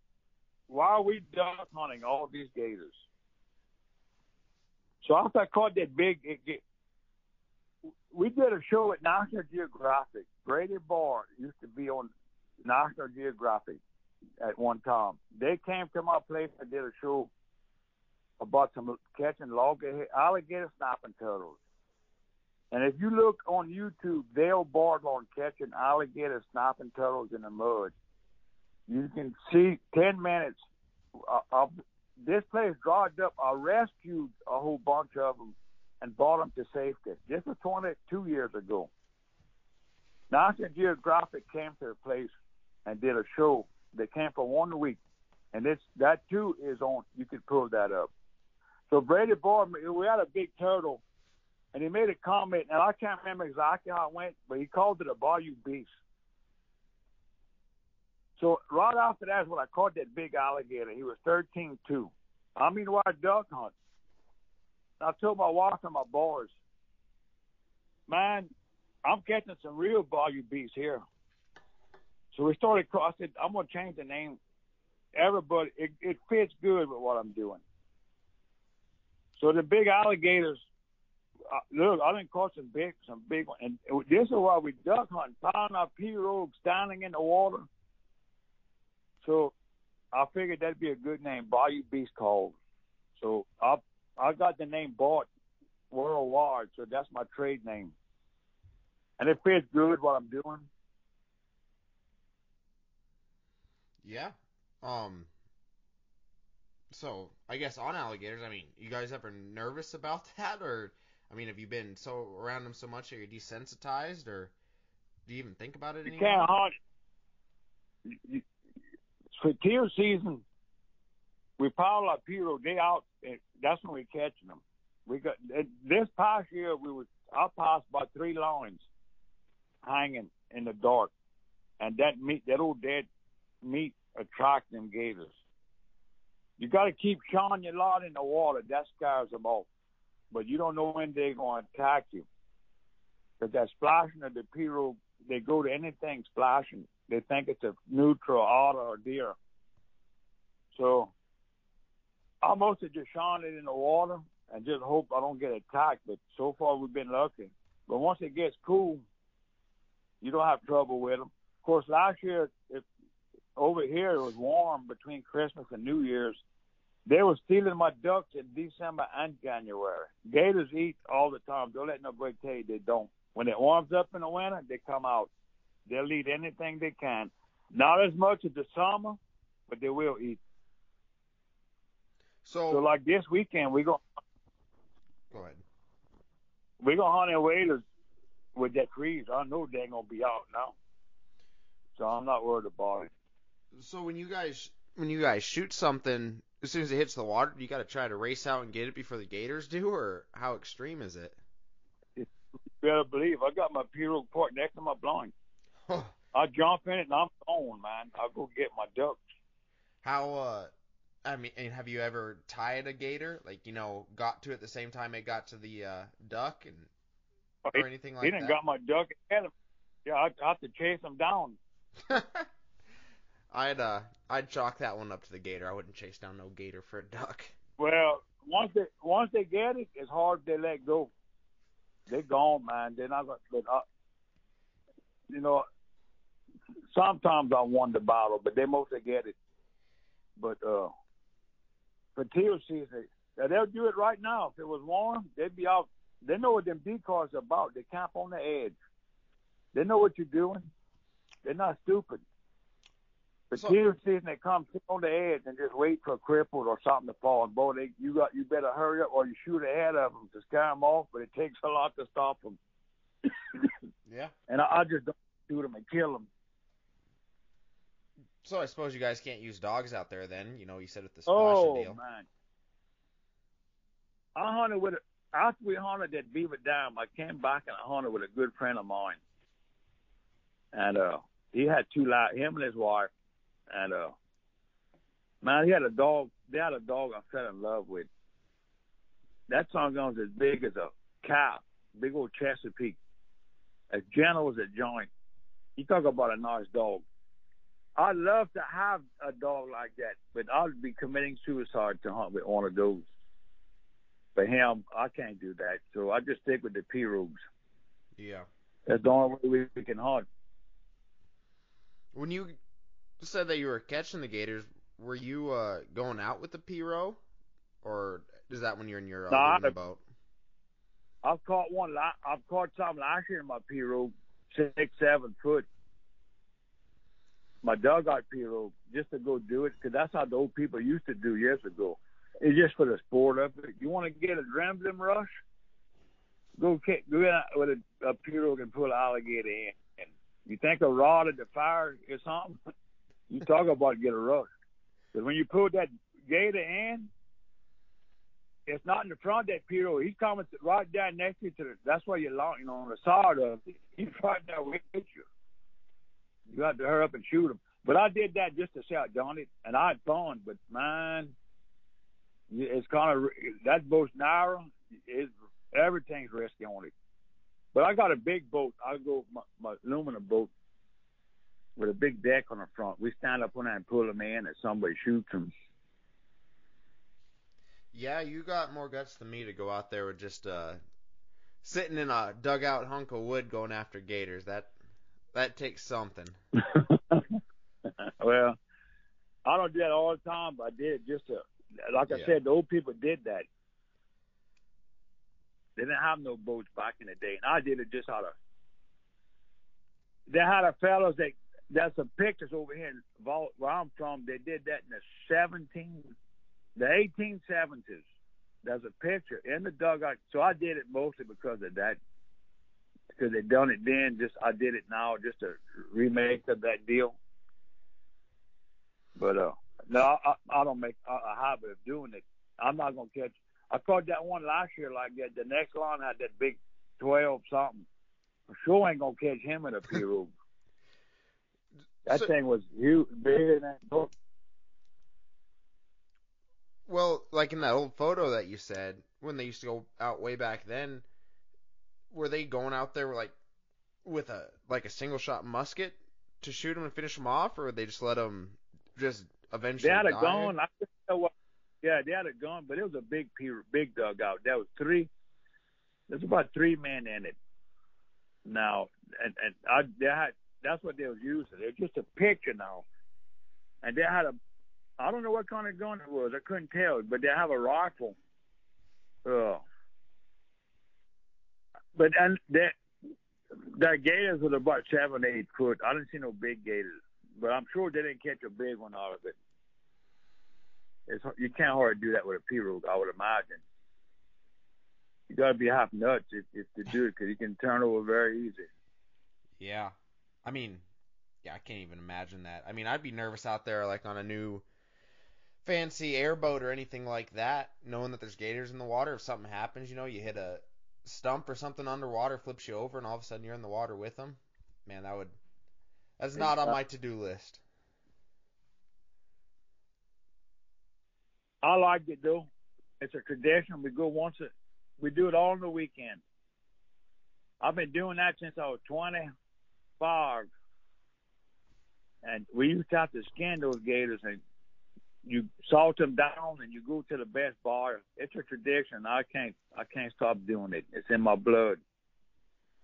while we duck hunting all these gators. So after I caught that big, it, it, we did a show at National Geographic. Brady Barr used to be on National Geographic at one time. They came to my place and did a show about some catching logger alligator snapping turtles. And if you look on YouTube, Dale Bordelon catching alligator snapping turtles in the mud, you can see 10 minutes uh, of this place dried up. I rescued a whole bunch of them and brought them to safety. This was 22 years ago. National Geographic came to the place and did a show. They came for one week, and this that too is on. You can pull that up. So Brady Boyd, we had a big turtle, and he made a comment, and I can't remember exactly how it went, but he called it a bayou beast. So right after that is when I caught that big alligator. He was 13 2. I mean, why duck hunt? I told my wife and my boys, man, I'm catching some real bayou beasts here. So we started. I said, I'm gonna change the name. Everybody, it, it fits good with what I'm doing. So the big alligators. Uh, look, I didn't caught some big, some big ones, and this is why we duck hunt, pound our pirogue standing in the water. So I figured that'd be a good name, Bayou Beast Calls. So I I got the name bought worldwide, so that's my trade name. And it fits good what I'm doing. Yeah. Um. So I guess on alligators, I mean, you guys ever nervous about that, or I mean, have you been so around them so much that you're desensitized, or do you even think about it you anymore? can't hunt. For teal season, we pile up piro day out. And that's when we're catching them. We got this past year. We was I passed by three lines hanging in the dark, and that meat, that old dead meat, attract them gators. You got to keep shining your light in the water. That scares them off. But you don't know when they're going to attack you. Because that splashing of the pirogue, they go to anything splashing. They think it's a neutral otter or deer. So I mostly just shine it in the water and just hope I don't get attacked. But so far we've been lucky. But once it gets cool, you don't have trouble with them. Of course, last year, over here it was warm between Christmas and New Year's, they were stealing my ducks in December and January. Gators eat all the time. Don't let nobody tell you they don't. When it warms up in the winter, they come out. They'll eat anything they can. Not as much as the summer, but they will eat. So, so like this weekend, we go. Go ahead. We gonna hunt in waders with that trees. I know they're gonna be out now, so I'm not worried about it. So when you guys when you guys shoot something, as soon as it hits the water, you got to try to race out and get it before the gators do, or how extreme is it? You better believe I got my pirogue parked next to my blind. I jump in it and I'm going, man. I'll go get my ducks. How uh I mean, and have you ever tied a gator? Like, you know, got to it the same time it got to the uh, duck, and or anything like he that? He didn't got my duck Yeah, I'd have to chase him down. I'd uh, I'd chalk that one up to the gator. I wouldn't chase down no gator for a duck. Well, once they once they get it, it's hard to let go. They're gone, man. They're not gonna. But, uh, you know, sometimes I won the battle, but they mostly get it. But uh for teal season. Now, they'll do it right now. If it was warm, they'd be out. They know what them decoys are about. They camp on the edge. They know what you're doing. They're not stupid. But So- deer season, they come sit on the edge and just wait for a cripple or something to fall. And boy, they, you got you better hurry up or you shoot ahead of them to scare them off. But it takes a lot to stop them. Yeah. And I, I just don't shoot them and kill them. So I suppose you guys can't use dogs out there then. You know, you said with the splashing Oh deal. man, I hunted with a, after we hunted that beaver dam. I came back and I hunted with a good friend of mine, and uh, he had two li him and his wife, and uh, man, he had a dog. They had a dog I fell in love with. That son was as big as a cow, big old Chesapeake, as gentle as a joint. You talk about a nice dog. I'd love to have a dog like that, but I'd be committing suicide to hunt with one of those. For him, I can't do that, so I just stick with the pirogues. Yeah. That's the only way we can hunt. When you said that you were catching the gators, were you uh, going out with the pirogue, or is that when you're in your uh, No, boat? I've caught one. I've caught some last year in my pirogue, six, seven foot. My dugout pirogue, just to go do it, because that's how the old people used to do years ago. It's just for the sport of it. You want to get a adrenaline rush? Go ca- go in with a, a pirogue and pull an alligator in. You think a rod at the fire is something? You talk about get a rush. Because when you pull that gator in, it's not in the front that pirogue. He's coming right down next to you. To the, that's why you're long, you know, on the side of it. He's right there with you. You got to hurry up and shoot him. But I did that just to done it, and I had fun. But man, it's kind of that boat's narrow. It's everything's risky on it. But I got a big boat. I go my, my aluminum boat with a big deck on the front. We stand up on that and pull them in, and somebody shoots them. Yeah, you got more guts than me to go out there with just uh, sitting in a dugout hunk of wood going after gators. That that takes something. well, I don't do that all the time, but I did it just to, like I Yeah. said, the old people did that. They didn't have no boats back in the day, and I did it just out of. They had a fellows that there's some pictures over here in Vol- where I'm from. They did that in the 17, the 1870s. There's a picture in the dugout. So I did it mostly because of that. Because they done it then. Just I did it now, just a remake of that deal. But uh, no, I, I don't make a, habit of doing it. I'm not gonna catch. I caught that one last year like that. The next one had that big twelve something. I sure ain't gonna catch him in a pirogue. That So- thing was huge, bigger than that boat. Well, like in that old photo that you said, when they used to go out way back then, were they going out there like with a like a single shot musket to shoot them and finish them off, or they just let them just eventually They had a gun. I don't know what. Yeah, they had a gun, but it was a big big dugout. There was three. There's about three men in it. Now, and and I they had that's what they was using. It's just a picture now, and they had a. I don't know what kind of gun it was. I couldn't tell, but they have a rifle. Oh. But and that the gators was about seven, eight foot. I didn't see no big gators, but I'm sure they didn't catch a big one out of it. It's you can't hardly do that with a pirogue, I would imagine. You got to be half nuts if, if to do it because you can turn over very easy. Yeah. I mean, yeah, I can't even imagine that. I mean, I'd be nervous out there like on a new fancy airboat or anything like that, knowing that there's gators in the water. If something happens, you know, you hit a stump or something underwater, flips you over, and all of a sudden you're in the water with them. Man, that would that's not on my to-do list. I like it though. It's a tradition. We go once a, we do it all on the weekend. I've been doing that since I was 25. And we used to have to skin those gators and you salt them down and you go to the best bar. It's a tradition. I can't I can't stop doing it. It's in my blood.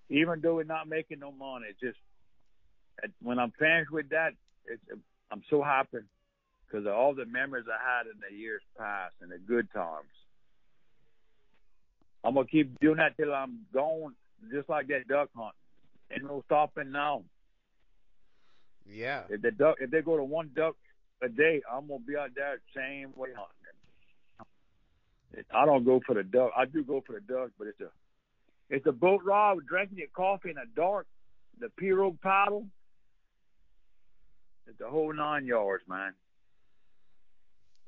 Even though we're not making no money, just when I'm finished with that, it's I'm so happy because of all the memories I had in the years past and the good times. I'm gonna keep doing that till I'm gone, just like that duck hunt. Ain't no stopping now. Yeah. If the duck, if they go to one duck a day, I'm gonna be out there same way hunting. I don't go for the duck. I do go for the duck, but it's a it's a boat ride with drinking your coffee in the dark, the pirogue paddle. It's the whole nine yards, man.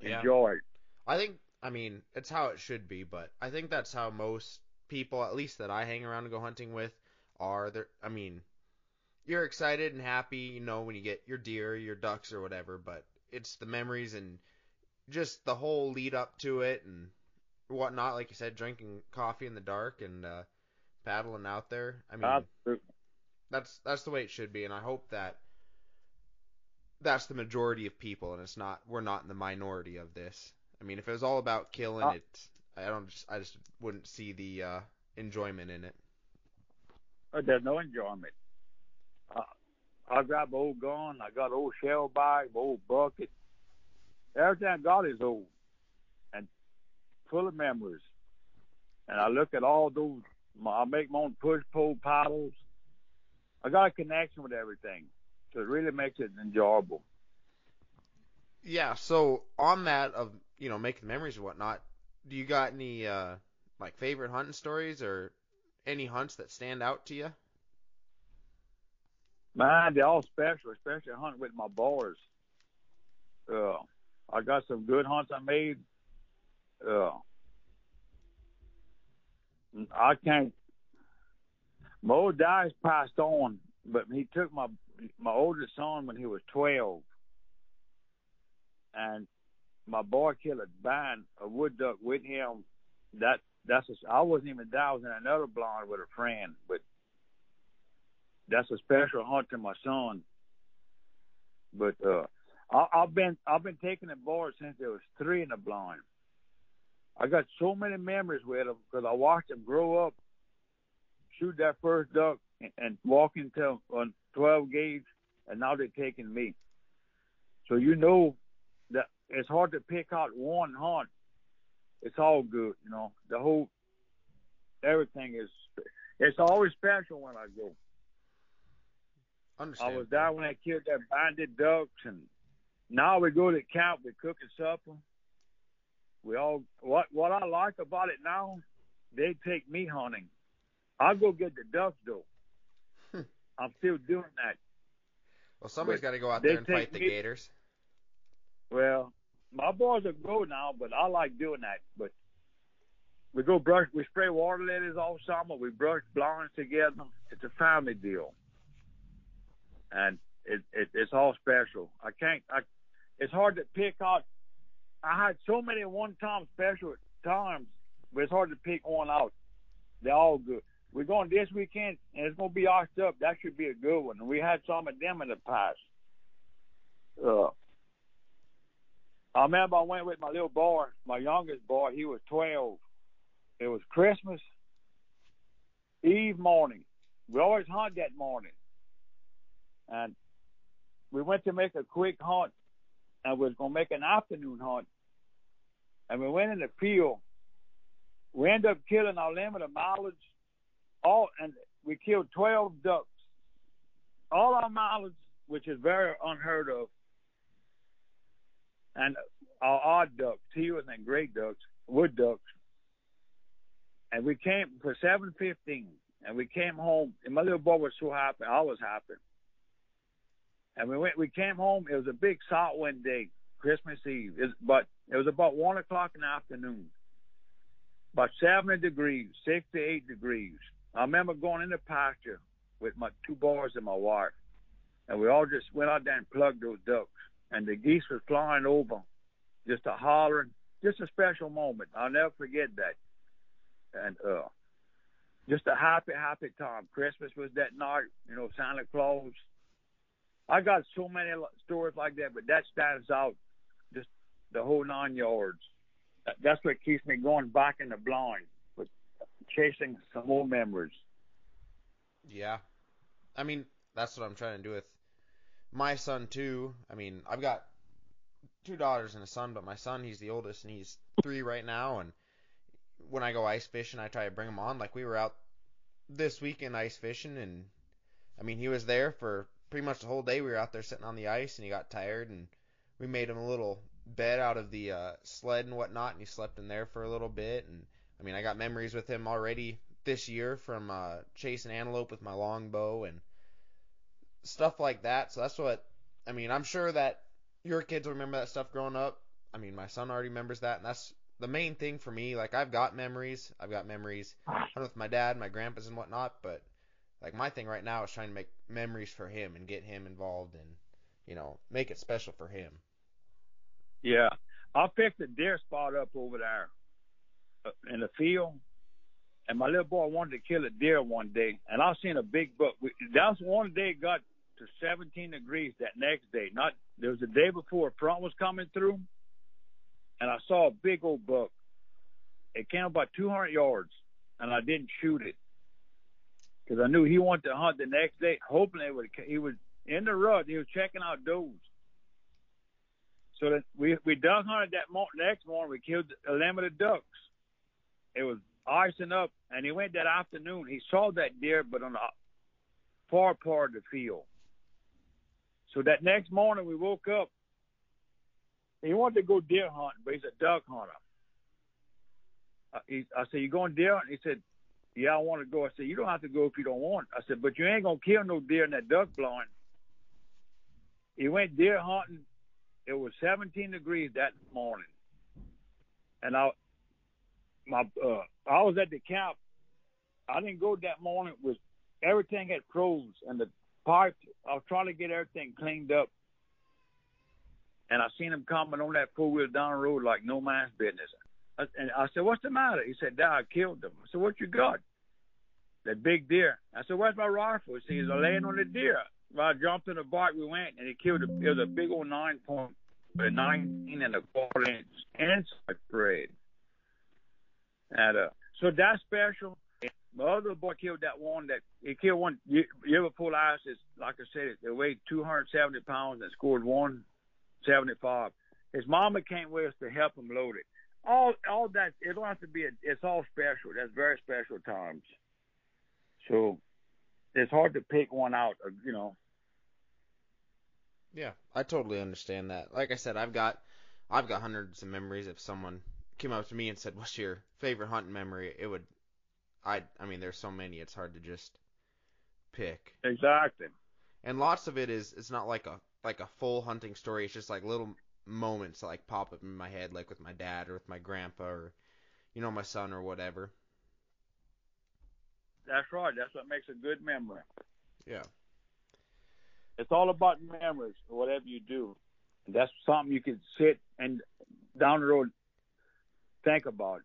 Yeah. Enjoy it. I think I mean it's how it should be, but I think that's how most people, at least that I hang around and go hunting with, are. There, I mean, you're excited and happy, you know, when you get your deer, your ducks, or whatever, but it's the memories and just the whole lead up to it and whatnot. Like you said, drinking coffee in the dark and uh, paddling out there. I mean, Absolutely. that's that's the way it should be, and I hope that that's the majority of people, and it's not we're not in the minority of this. I mean, if it was all about killing Uh, it, I don't just I just wouldn't see the uh, enjoyment in it. Uh, There's no enjoyment. Uh, I got old gun. I got old shell bag, old bucket. Everything I got is old and full of memories. And I look at all those. I make my own push pull paddles. I got a connection with everything, so it really makes it enjoyable. Yeah. So on that of you know making memories and whatnot, do you got any uh, like favorite hunting stories or any hunts that stand out to you? Man, they're all special, especially hunting with my boys. Uh, I got some good hunts I made. Uh, I can't. Old dad's passed on, but he took my my oldest son when he was twelve, and my boy killed a band a wood duck with him. That that's a, I wasn't even there. I was in another blind with a friend, but that's a special hunt to my son. But uh, I, I've been I've been taking the board since there was three in the blind. I got so many memories with them because I watched them grow up, shoot that first duck, and, and walk into on 12 gauge, and now they're taking me. So you know that it's hard to pick out one hunt. It's all good, you know. The whole everything is. It's always special when I go. Understand. I was there when I killed that banded ducks, and now we go to camp. We cooking supper. We all what what I like about it now, they take me hunting. I go get the ducks though. Hmm. I'm still doing that. Well, somebody's got to go out there and fight take the me- gators. Well, my boys are go now, but I like doing that. But we go brush, we spray water lilies all summer. We brush blinds together. It's a family deal, and it, it it's all special. I can't. I, it's hard to pick out. I had so many one-time special times, but it's hard to pick one out. They're all good. We're going this weekend, and it's going to be arched up. That should be a good one. And we had some of them in the past. Uh, I remember I went with my little boy, my youngest boy. He was 12. It was Christmas Eve morning. We always hunt that morning. And we went to make a quick hunt and we was going to make an afternoon hunt. And we went in the field. We ended up killing our limit of mallards. All and we killed 12 ducks. All our mallards, which is very unheard of, and our odd ducks, Teals and great ducks, wood ducks. And we came for seven fifteen, and we came home. And my little boy was so happy. I was happy. And we went. We came home. It was a big salt wind day, Christmas Eve. It's, but it was about one o'clock in the afternoon. About seventy degrees, six to eight degrees. I remember going in the pasture with my two boys and my wife, and we all just went out there and plugged those ducks and the geese was flying over, just a hollering, just a special moment. I'll never forget that. And uh, just a happy, happy time. Christmas was that night, you know, Santa Claus. I got so many stories like that, but that stands out, just the whole nine yards. That's what keeps me going back in the blind, with chasing some more memories. Yeah. I mean, that's what I'm trying to do with my son too. I mean, I've got two daughters and a son, but my son, he's the oldest and he's three right now. And when I go ice fishing, I try to bring him on. Like we were out this weekend ice fishing, and I mean, he was there for pretty much the whole day. We were out there sitting on the ice, and he got tired, and we made him a little bed out of the uh, sled and whatnot, and he slept in there for a little bit. And I mean, I got memories with him already this year from uh, chasing antelope with my longbow and stuff like that. So that's what I mean. I'm sure that your kids will remember that stuff growing up. I mean, my son already remembers that, and that's the main thing for me. Like I've got memories. I've got memories with my dad, my grandpas, and whatnot. But like my thing right now is trying to make memories for him and get him involved and you know make it special for him. Yeah, I picked a deer spot up over there uh, in the field, and my little boy wanted to kill a deer one day, and I seen a big buck. That's one day got to 17 degrees that next day. Not there was the day before a front was coming through, and I saw a big old buck. It came about 200 yards, and I didn't shoot it because I knew he wanted to hunt the next day, hoping it would. He was in the rut. He was checking out does. So that we we duck hunted that mo- next morning. We killed a limited ducks. It was icing up, and he went that afternoon. He saw that deer, but on the far part of the field. So that next morning we woke up. He wanted to go deer hunting, but he's a duck hunter. Uh, he, I said, "You going deer hunting?" He said, "Yeah, I want to go." I said, "You don't have to go if you don't want." I said, "But you ain't gonna kill no deer in that duck blind." He went deer hunting. It was 17 degrees that morning, and I, my, uh, I was at the camp. I didn't go that morning. It was everything had froze, and the pipe. I was trying to get everything cleaned up, and I seen him coming on that four wheel down the road like no man's business. And I said, "What's the matter?" He said, "Dad, I killed him." I said, "What you got?" That big deer. I said, "Where's my rifle?" He said, "He's laying on the deer." Well, I jumped in the bike. We went, and he killed. A, it was a big old nine point, a nineteen and a quarter inch inside spread. And uh, so that's special. My other boy killed that one that he killed one. You, ever pull ice? It's like I said, it weighed 270 pounds and scored 175. His mama came with us to help him load it. All, all that it don't have to be. A, it's all special. That's very special times. So it's hard to pick one out. Uh, you know. Yeah, I totally understand that. Like I said, I've got, I've got hundreds of memories. If someone came up to me and said, "What's your favorite hunting memory?" It would I I mean there's so many it's hard to just pick. Exactly. And lots of it is it's not like a like a full hunting story. It's just like little moments that like pop up in my head, like with my dad or with my grandpa or you know my son or whatever. That's right. That's what makes a good memory. Yeah. It's all about memories, whatever you do. And that's something you can sit and down the road think about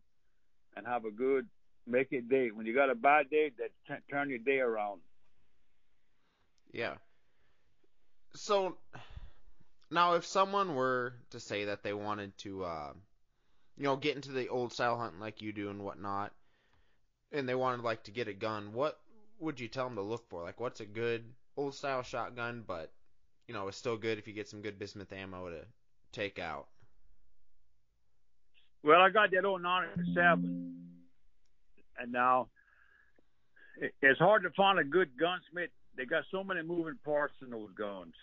and have a good make it day. When you got a bad day, that t- turn your day around. Yeah. So now, if someone were to say that they wanted to, uh, you know, get into the old style hunting like you do and whatnot, and they wanted like to get a gun, what would you tell them to look for? Like, what's a good old style shotgun, but you know, it's still good if you get some good bismuth ammo to take out. Well, I got that old 97 and now it's hard to find a good gunsmith. They got so many moving parts in those guns.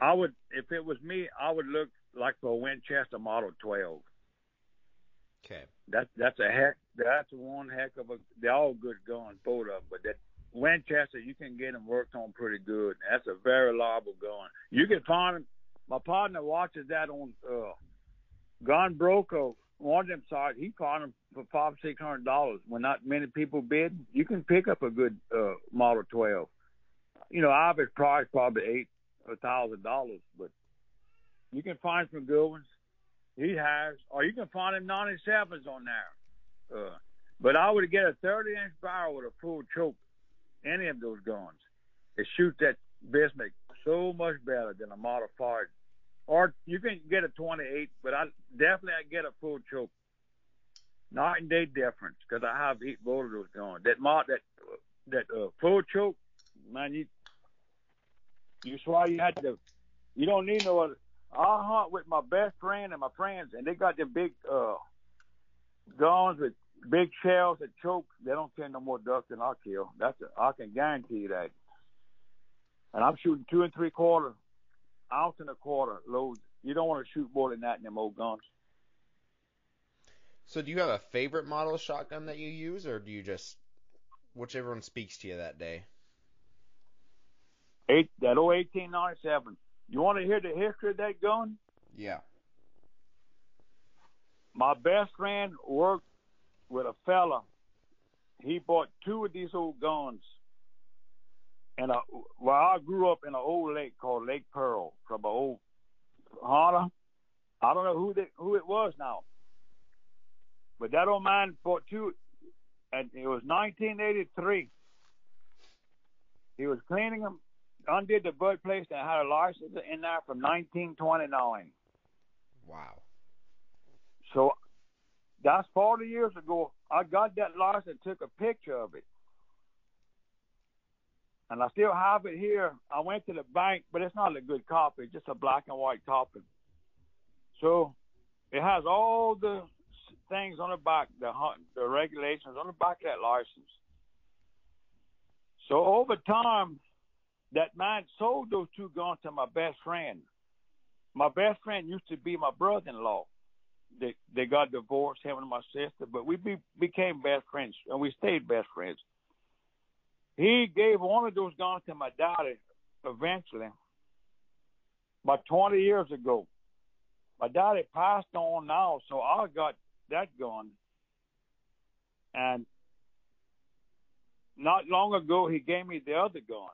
I would, if it was me, I would look like for a Winchester Model 12. Okay. That that's a heck. That's one heck of a. They're all good guns, both of them. But that Winchester, you can get them worked on pretty good. That's a very reliable gun. You can find them. My partner watches that on uh, Gun Broker one of them sites, he caught them for five, six hundred dollars. When not many people bid, you can pick up a good uh, Model 12. You know, average price probably eight a thousand dollars, but you can find some good ones. He has, or you can find him 97s on there. Uh, but I would get a 30 inch barrel with a full choke. Any of those guns, it shoots that bismuth so much better than a modified or you can get a 28, but I definitely I get a full choke. Night and day difference because I have of those going. That mod that that uh, full choke, man, you you swear you had to. You don't need no other. I hunt with my best friend and my friends, and they got the big uh guns with big shells that choke. They don't kill no more ducks than I kill. That's a, I can guarantee you that. and I'm shooting two and three quarter, ounce and a quarter loads. You don't want to shoot more than that in them old guns. So do you have a favorite model shotgun that you use, or do you just whichever one speaks to you that day? Eight that old 1897. You want to hear the history of that gun? Yeah. My best friend worked with a fella. He bought two of these old guns. And a, well, I grew up in an old lake called Lake Pearl from an old Honda. I don't know who the, who it was now, but that old man bought two, and it was 1983. He was cleaning them, undid the butt plate, and had a license in there from 1929. Wow. So that's 40 years ago. I got that license, took a picture of it. And I still have it here. I went to the bank, but it's not a good copy, just a black and white copy. So it has all the things on the back, the the regulations on the back of that license. So over time, that man sold those two guns to my best friend. My best friend used to be my brother-in-law they they got divorced, him and my sister, but we be, became best friends and we stayed best friends. He gave one of those guns to my daddy eventually, about 20 years ago. My daddy passed on now, so I got that gun. And not long ago, he gave me the other gun.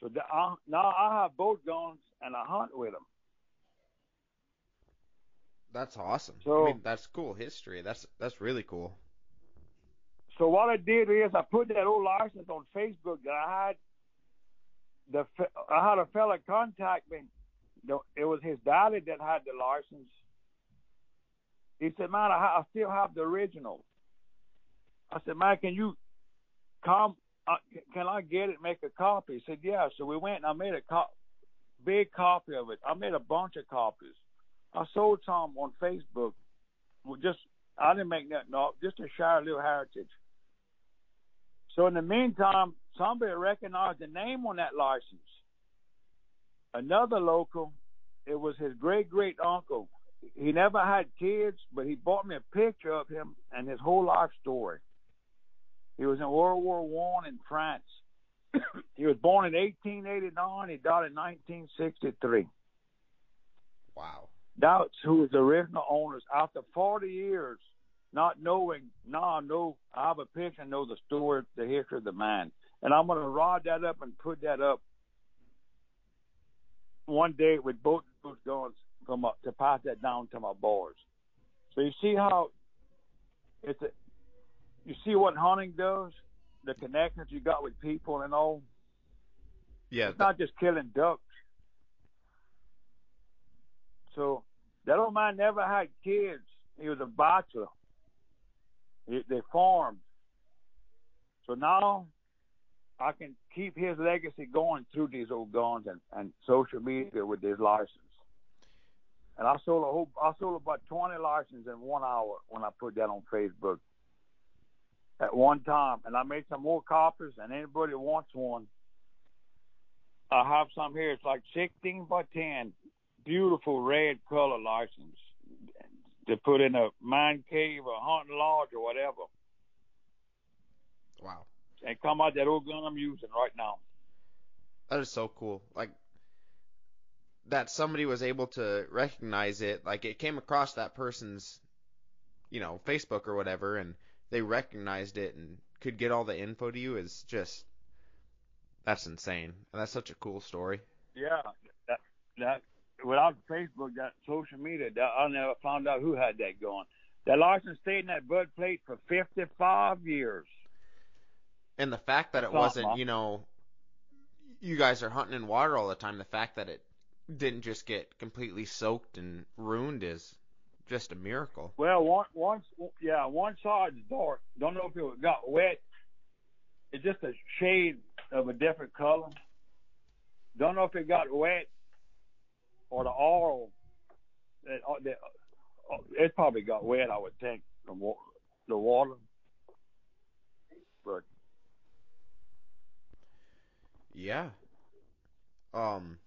So the, uh, now I have both guns and I hunt with them. That's awesome. So, I mean, that's cool history. That's that's really cool. So what I did is I put that old license on Facebook that I had. The I had a fella contact me. It was his daddy that had the license. He said, "Man, I, I still have the original." I said, "Man, can you come? Uh, can I get it? Make a copy?" He said, "Yeah." So we went and I made a co- big copy of it. I made a bunch of copies. I sold some on Facebook. Just I didn't make nothing up, just to share a little heritage. So in the meantime, somebody recognized the name on that license. Another local, it was his great great uncle. He never had kids, but he bought me a picture of him and his whole life story. He was in World War One in France. he was born in 1889. He died in 1963. Wow. That's who was the original owners. After 40 years, not knowing, now I know, I have a picture and know the story, the history of the man. And I'm going to rod that up and put that up one day with both those guns from up to pass that down to my boys. So you see how it's a, you see what hunting does, the connections you got with people and all. Yeah, it's that, not just killing ducks. So that old man never had kids. He was a bachelor. He, they farmed. So now I can keep his legacy going through these old guns and, and social media with this license. And I sold a whole, I sold about 20 licenses in one hour when I put that on Facebook at one time. And I made some more copies, and anybody wants one, I have some here. It's like 16 by 10 beautiful red color license to put in a mine cave or hunting lodge or whatever. Wow. And come out that old gun I'm using right now. That is so cool. Like that somebody was able to recognize it, like it came across that person's you know, Facebook or whatever and they recognized it and could get all the info to you is just that's insane. And that's such a cool story. Yeah. That that without Facebook, that social media, that I never found out who had that going. That license stayed in that butt plate for 55 years. And the fact that it wasn't, you know, you guys are hunting in water all the time. The fact that it didn't just get completely soaked and ruined is just a miracle. Well, one, once, yeah, one side's dark. Don't know if it got wet. It's just a shade of a different color. Don't know if it got wet or the oil, it, uh, the, uh, it probably got wet, I would think, from the water. But Yeah. Um.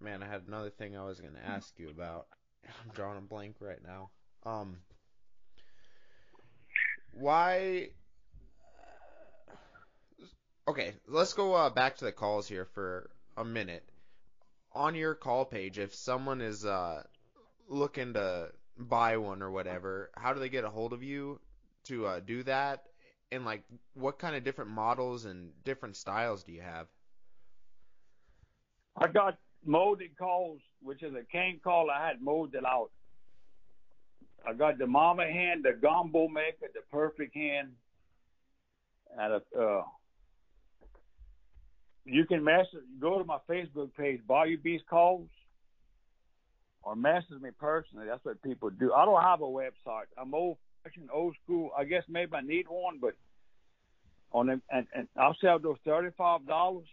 Man, I had another thing I was gonna ask you about. I'm drawing a blank right now. Um. Why? Okay, let's go uh, back to the calls here for a minute. On your call page, if someone is uh, looking to buy one or whatever, how do they get a hold of you to uh, do that? And like, what kind of different models and different styles do you have? I got molded calls, which is a cane call I had molded out. I got the mama hand, the gumbo maker, the perfect hand, and a, uh, you can message, go to my Facebook page, Bayou Beast Calls, or message me personally. That's what people do. I don't have a website. I'm old fashioned, old school. I guess maybe I need one, but on them, and, and I'll sell those thirty-five dollars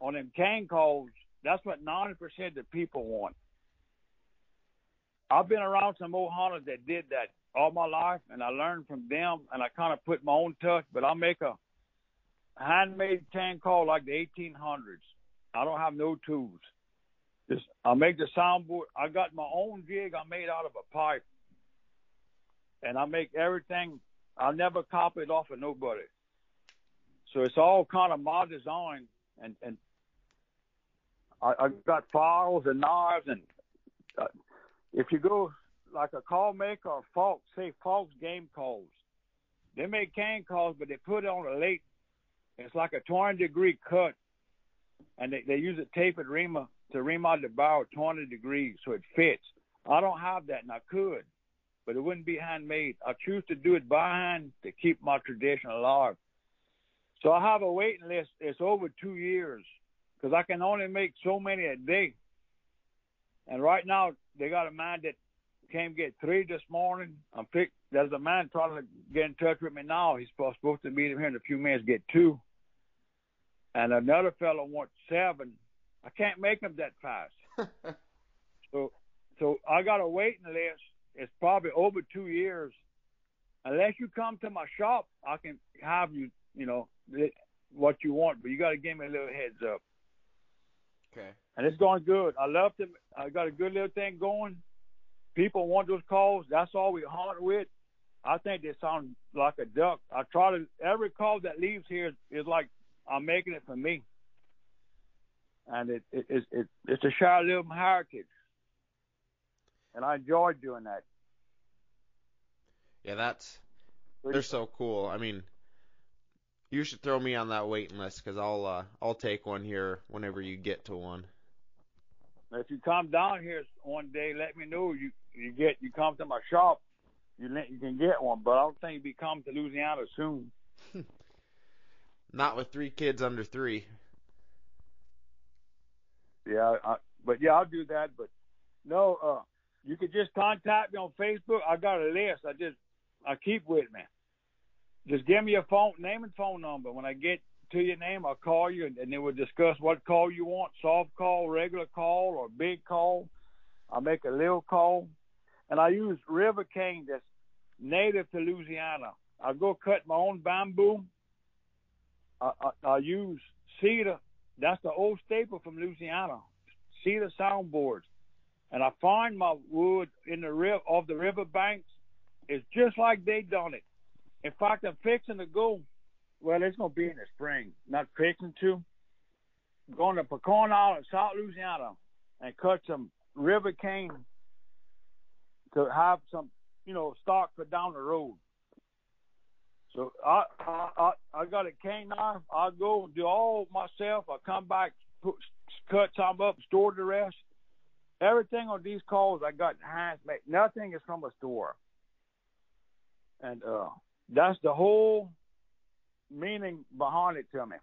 on them cane calls. That's what ninety percent of the people want. I've been around some old hunters that did that all my life, and I learned from them, and I kind of put my own touch. But I make a handmade cane call like the 1800s. I don't have no tools. Just I make the soundboard. I got my own jig. I made out of a pipe, and I make everything. I never copy it off of nobody. So it's all kind of my design, and and I, I got files and knives, and uh, if you go like a call maker or Faulk's, say Faulk's game calls, they make cane calls, but they put it on a lathe. It's like a 20 degree cut, and they, they use a tapered reamer to ream out the barrel 20 degrees so it fits. I don't have that, and I could, but it wouldn't be handmade. I choose to do it by hand to keep my tradition alive. So I have a waiting list. It's over two years because I can only make so many a day. And right now they got a man that came get three this morning. I'm pick. There's a man trying to get in touch with me now. He's supposed to meet him here in a few minutes. Get two. And another fellow wants seven. I can't make them that fast. so, so I got a waiting list. It's probably over two years. Unless you come to my shop, I can have you. You know what you want, but you got to give me a little heads up. Okay. And it's going good. I love them. I got a good little thing going. People want those calls. That's all we hunt with. I think they sound like a duck. I try to every call that leaves here is like I'm making it for me, and it, it, it, it it's a share of heritage, and I enjoy doing that. Yeah, that's they're so cool. I mean, you should throw me on that waiting list because I'll uh, I'll take one here whenever you get to one. If you come down here one day, let me know. You you get you come to my shop, you you can get one. But I don't think you be coming to Louisiana soon. Not with three kids under three. Yeah, I, but yeah, I'll do that. But no, uh, you can just contact me on Facebook. I got a list. I just I keep with me. Just give me your phone name and phone number. When I get to your name, I'll call you, and, and then we'll discuss what call you want: soft call, regular call, or big call. I'll make a little call, and I use river cane that's native to Louisiana. I go cut my own bamboo. I, I, I use cedar. That's the old staple from Louisiana. Cedar soundboards, and I find my wood in the river off the river banks. It's just like they done it. In fact, I'm fixing to go. Well, it's gonna be in the spring. Not fixing to. Going to Pecan Island, South Louisiana, and cut some river cane to have some, you know, stock for down the road. So I I I, I got a cane knife. I go and do all myself. I come back, put, cut some up, store the rest. Everything on these calls I got handmade. Nothing is from a store. And uh that's the whole meaning behind it to me.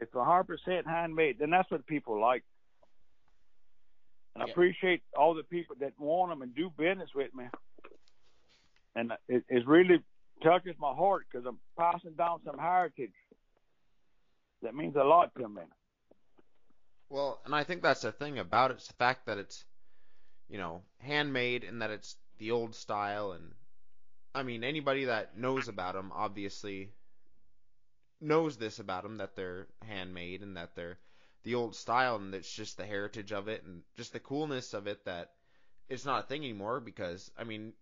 It's a hundred percent handmade, and that's what people like. And I appreciate all the people that want them and do business with me. And it, it really touches my heart because I'm passing down some heritage that means a lot to me. Well, and I think that's the thing about it, it's the fact that it's, you know, handmade and that it's the old style and I mean, anybody that knows about them, obviously, knows this about them that they're handmade and that they're the old style and it's just the heritage of it and just the coolness of it that it's not a thing anymore because I mean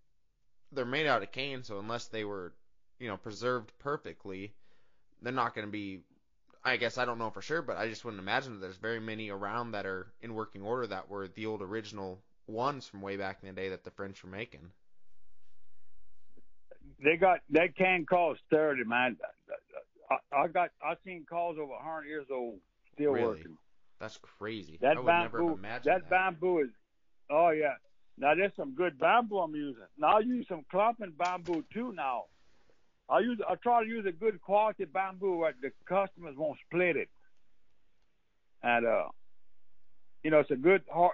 they're made out of cane so unless they were you know preserved perfectly they're not going to be I guess I don't know for sure but I just wouldn't imagine that there's very many around that are in working order that were the old original ones from way back in the day that the French were making. They got that can cost thirty, man. I, I got I seen calls over hundred years old still Really? working. That's crazy. That I would never bamboo, have imagined that, bamboo is, oh yeah. Now there's some good bamboo I'm using. Now I use some clumping bamboo too. Now I use I try to use a good quality bamboo where the customers won't split it, and uh, you know it's a good hard,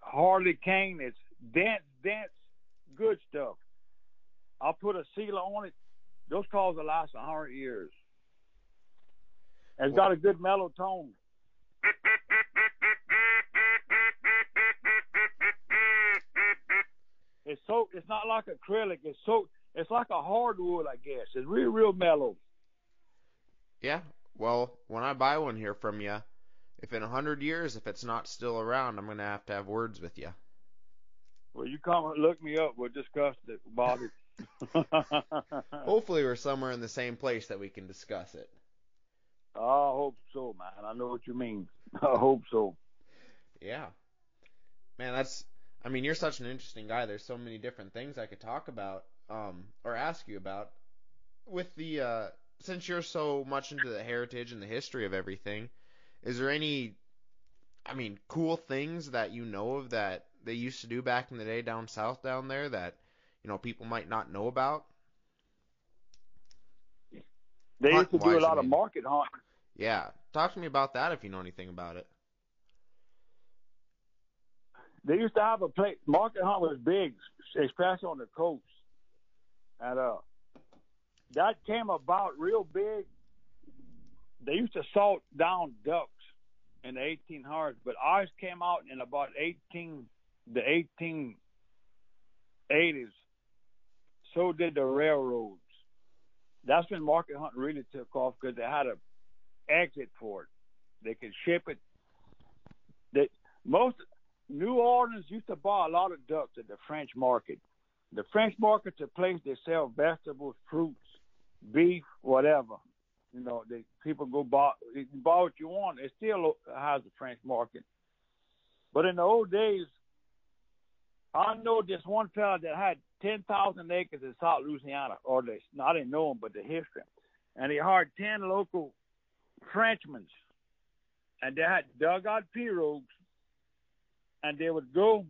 hardly cane. It's dense, dense, good stuff. I'll put a sealer on it. Those calls will last a hundred years. And it's got a good mellow tone. It's so it's not like acrylic. It's so it's like a hardwood, I guess. It's real real mellow. Yeah. Well, when I buy one here from you, if in a hundred years, if it's not still around, I'm gonna have to have words with you. Well, you come look me up. We'll discuss it it. Hopefully, we're somewhere in the same place that we can discuss it. I hope so, man. I know what you mean. I hope so. Yeah. Man, that's. I mean, you're such an interesting guy. There's so many different things I could talk about, um, or ask you about. With the, uh, since you're so much into the heritage and the history of everything, is there any, I mean, cool things that you know of that they used to do back in the day down south down there that, you know, people might not know about? They used to do a lot I of market hunting. Yeah. Talk to me about that if you know anything about it. They used to have a place. Market hunt was big, especially on the coast, and uh, that came about real big. They used to salt down ducks in the 1800s, but ours came out in about 18 the 1880s. So did the railroads. That's when market Hunt really took off because they had a exit for it. They could ship it. They most New Orleans used to buy a lot of ducks at the French market. The French market's a place they sell vegetables, fruits, beef, whatever. You know, they people go buy buy what you want. It still has the French market. But in the old days, I know this one fella that had ten thousand acres in South Louisiana, or they I didn't know him, but the history. And he hired ten local Frenchmen, and they had dug out pirogues, and they would go.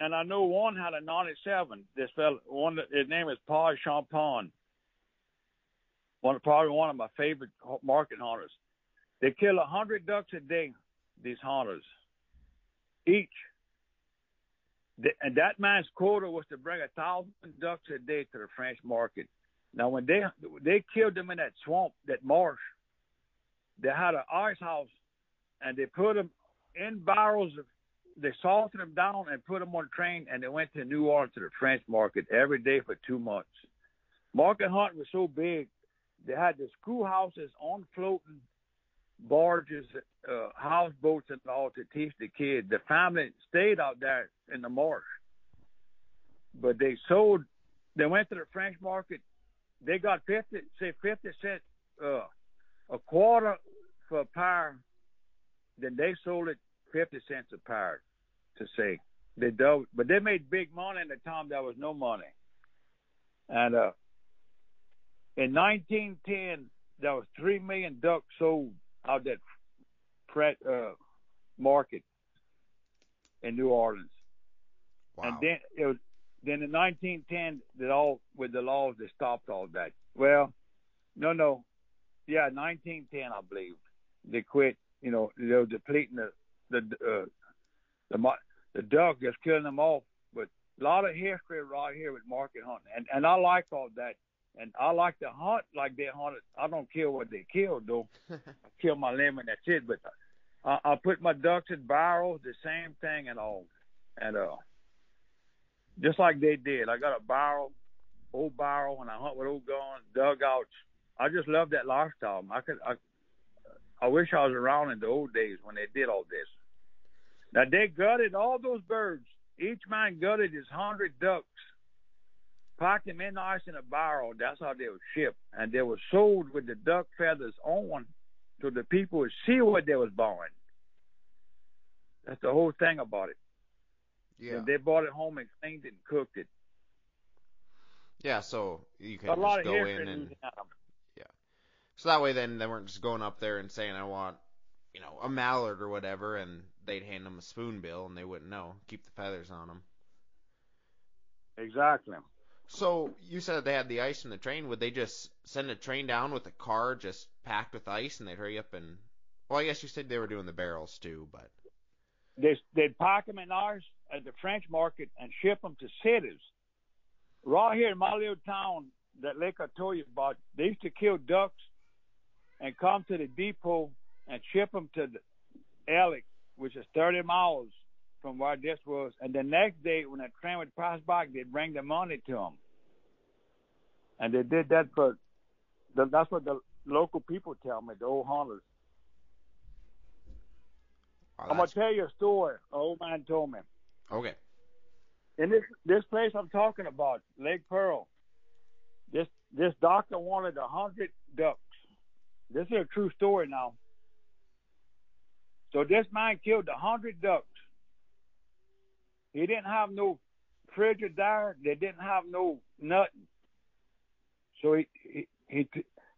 And I know one had a '97. This fella, one his name is Paul Champagne. One probably one of my favorite market hunters. They kill a hundred ducks a day. These hunters, each. The, and that man's quota was to bring a thousand ducks a day to the French market. Now, when they they killed them in that swamp, that marsh, they had an ice house, and they put them in barrels. Of, they salted them down and put them on a train, and they went to New Orleans to the French market every day for two months. Market hunting was so big, they had the schoolhouses on floating barges, uh, houseboats, and all to teach the kids. The family stayed out there in the marsh, but they sold. They went to the French market. They got fifty, say fifty cent, uh, a quarter for a pair. Then they sold it fifty cents a pair. To say they doubled, but they made big money in the time there was no money. And uh, in 1910, there was three million ducks sold out that uh, market in New Orleans. Wow. And then it was then in 1910 that all with the laws they stopped all that. Well, no, no, yeah, 1910 I believe they quit. You know they were depleting the the uh, the the duck, just killing them off. But a lot of history right here with market hunting, and and I like all that. And I like to hunt like they hunted. I don't kill what they killed though. I kill my limb and that's it. But I, I put my ducks in barrels, the same thing and all. And uh, just like they did, I got a barrel, old barrel, and I hunt with old guns, dugouts, I just love that lifestyle. I could I I wish I was around in the old days when they did all this. Now they gutted all those birds. Each man gutted his hundred ducks, packed them in ice in a barrel. That's how they were shipped, and they were sold with the duck feathers on, so the people would see what they was buying. That's the whole thing about it. Yeah. And they brought it home and cleaned it and cooked it. Yeah, so you can a lot just of go in in and Louisiana. So that way then they weren't just going up there and saying I want, you know, a mallard or whatever and they'd hand them a spoonbill and they wouldn't know. Keep the feathers on them. Exactly. So you said they had the ice in the train. Would they just send a train down with a car just packed with ice and they'd hurry up and well, I guess you said they were doing the barrels too, but They they'd pack them in ours at the French market and ship them to cities. Right here in my little town, that lake I told you about, they used to kill ducks and come to the depot and ship them to the Alec, which is 30 miles from where this was. And the next day, when the train would pass by, they'd bring the money to them. And they did that for, the, that's what the local people tell me, the old hunters. I'm gonna tell you a story. An old man told me. okay. in this this place I'm talking about, Lake Pearl, this this doctor wanted a hundred ducks. This is a true story now. So this man killed a hundred ducks. He didn't have no frigidaire. They didn't have no nothing. So he he he,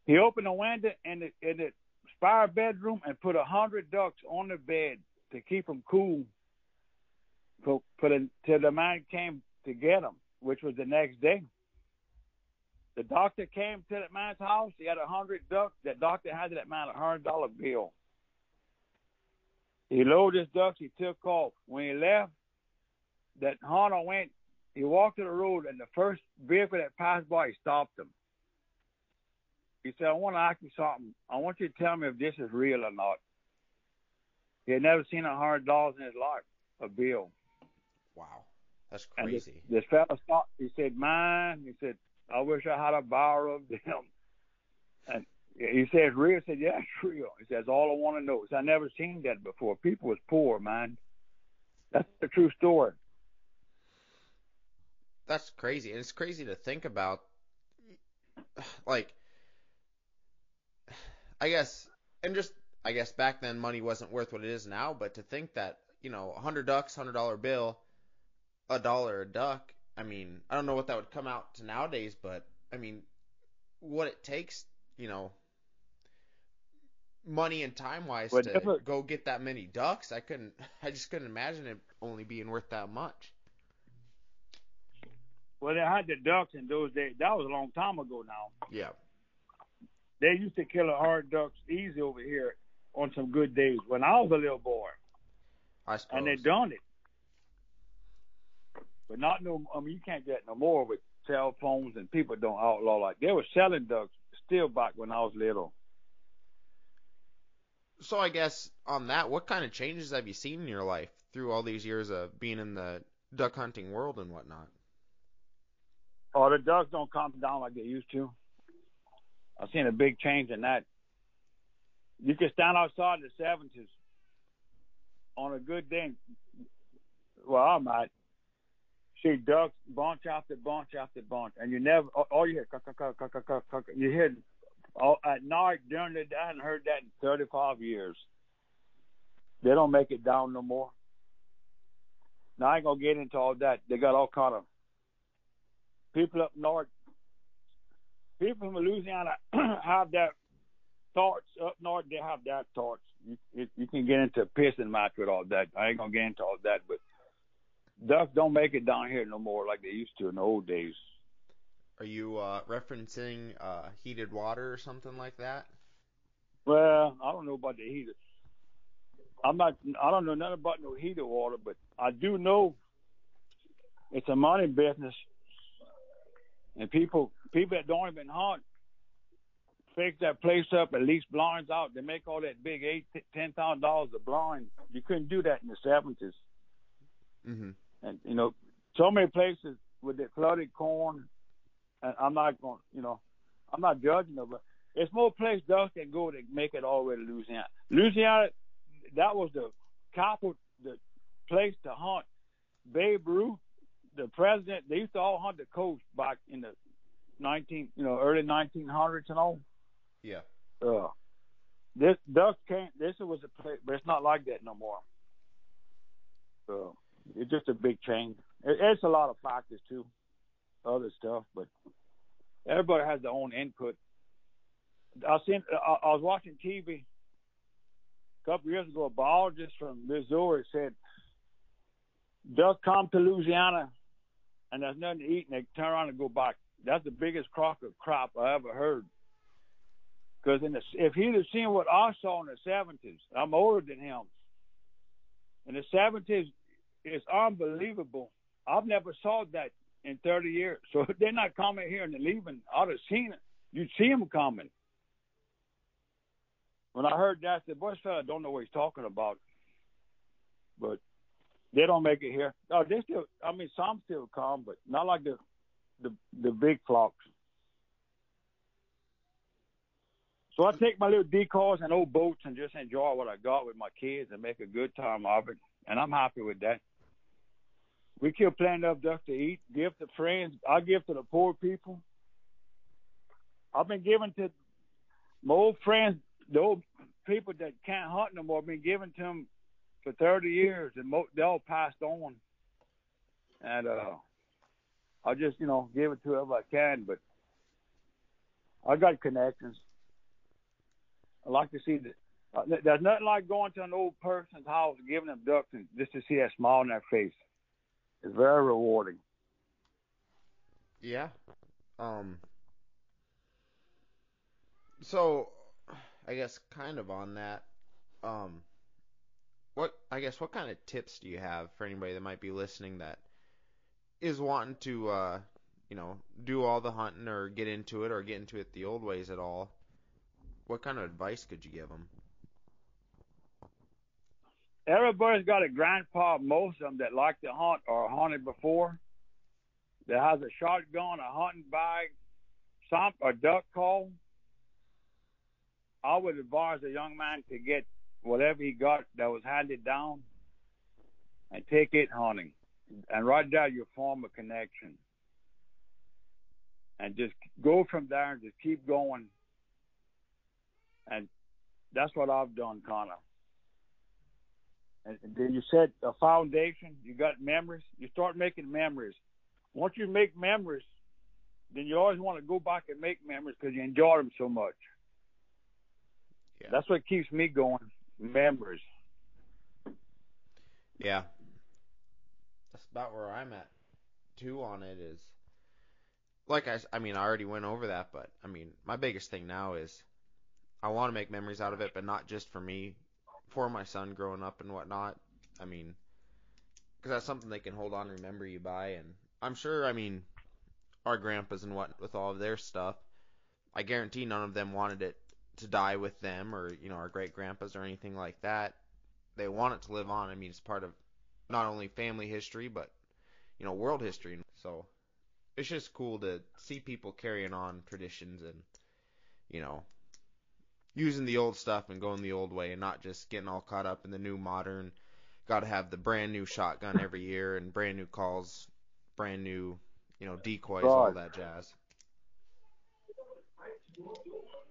he opened a window in the in the spare bedroom and put a hundred ducks on the bed to keep them cool for, for the, till the man came to get them, which was the next day. The doctor came to that man's house. He had a hundred ducks. That doctor handed that man a hundred dollar bill. He loaded his ducks. He took off. When he left, that hunter went. He walked to the road, and the first vehicle that passed by, he stopped him. He said, "I want to ask you something. I want you to tell me if this is real or not." He had never seen a hundred dollars in his life, a bill. Wow. That's And this, crazy. this fella stopped. He said, "Man," he said, "I wish I had a bar of them." And he said, "It's real." I said, "Yeah, it's real." He says, "All I want to know is I never seen that before. People was poor, man. That's the true story." That's crazy. And it's crazy to think about like I guess and just I guess back then money wasn't worth what it is now, but to think that, you know, a hundred ducks, hundred dollar bill, a dollar a duck, I mean, I don't know what that would come out to nowadays, but I mean what it takes, you know, money and time wise Well, to different- go get that many ducks, I couldn't I just couldn't imagine it only being worth that much. Well, they had the ducks in those days. That was a long time ago now. Yeah. They used to kill a hard ducks easy over here on some good days when I was a little boy, I suppose. and they done it. But not no. I mean, you can't get no more with cell phones and people don't outlaw like they were selling ducks still back when I was little. So I guess on that, what kind of changes have you seen in your life through all these years of being in the duck hunting world and whatnot? Oh, the ducks don't come down like they used to. I've seen a big change in that. You can stand outside in the seventies on a good day. Well, I might see ducks bunch after bunch after bunch, and you never. All you hear, you hear all, at night during the day. I hadn't heard that in thirty-five years. They don't make it down no more. Now I ain't gonna get into all that. They got all kind of people up north, people from Louisiana have that thoughts up north. They have that thoughts. You, you, you can get into pissing match with all that. I ain't gonna get into all that, but ducks don't make it down here no more like they used to in the old days. Are you uh, referencing uh, heated water or something like that? Well, I don't know about the heater. I'm not. I don't know nothing about no heater water, but I do know it's a money business, and people people that don't even hunt fix that place up and lease blinds out. They make all that big eight ten thousand dollars a blind. You couldn't do that in the seventies, Mm-hmm. And you know so many places with the flooded corn. And I'm not going. You know, I'm not judging them, but it's more place ducks can go to make it all the way to Louisiana. Louisiana, that was the capital, the place to hunt. Babe Ruth, the president, they used to all hunt the coast back in the 19, you know, early 1900s and all. Yeah. Uh, this ducks can't. This was a place, but it's not like that no more. So it's just a big change. It, it's a lot of factors too, other stuff, but everybody has their own input. I seen. I, I was watching TV a couple years ago. A biologist from Missouri said ducks come to Louisiana and there's nothing to eat, and they turn around and go back. That's the biggest crock of crop I ever heard. Because if he'd have seen what I saw in the 70s, I'm older than him. In the 70s, it's unbelievable. I've never saw that in 30 years. So they're not coming here and leaving. I'd have seen it. You'd see them coming. When I heard that, I said, boy, fella don't know what he's talking about. But they don't make it here. Oh, they still. I mean, some still come, but not like the the the big flocks. So I take my little decoys and old boats and just enjoy what I got with my kids and make a good time of it, and I'm happy with that. We kill plenty of ducks to eat, give to friends. I give to the poor people. I've been giving to my old friends, the old people that can't hunt no more. I've been giving to them for 30 years, and mo- they all passed on. And uh, I just, you know, give it to whoever I can. But I got connections. I like to see that. Uh, there's nothing like going to an old person's house and giving them ducks and just to see a smile on their face. It's very rewarding. Yeah. Um. So, I guess kind of on that. Um. What I guess what kind of tips do you have for anybody that might be listening that is wanting to, uh, you know, do all the hunting or get into it or get into it the old ways at all? What kind of advice could you give them? Everybody's got a grandpa, most of them that like to hunt or hunted before, that has a shotgun, a hunting bag, some a duck call. I would advise a young man to get whatever he got that was handed down and take it hunting. And right there you form a connection. And just go from there and just keep going. And that's what I've done, Connor. And then you set a foundation, you got memories, you start making memories. Once you make memories, then you always want to go back and make memories because you enjoy them so much. Yeah. That's what keeps me going memories. Yeah. That's about where I'm at too on it is like I, I mean I already went over that but I mean my biggest thing now is I want to make memories out of it but not just for me for my son growing up and whatnot I mean because that's something they can hold on and remember you by and I'm sure I mean our grandpas and what with all of their stuff I guarantee none of them wanted it to die with them or you know our great grandpas or anything like that. They want it to live on. I mean it's part of not only family history but you know world history. So it's just cool to see people carrying on traditions and you know using the old stuff and going the old way and not just getting all caught up in the new modern got to have the brand new shotgun every year and brand new calls brand new you know decoys all that jazz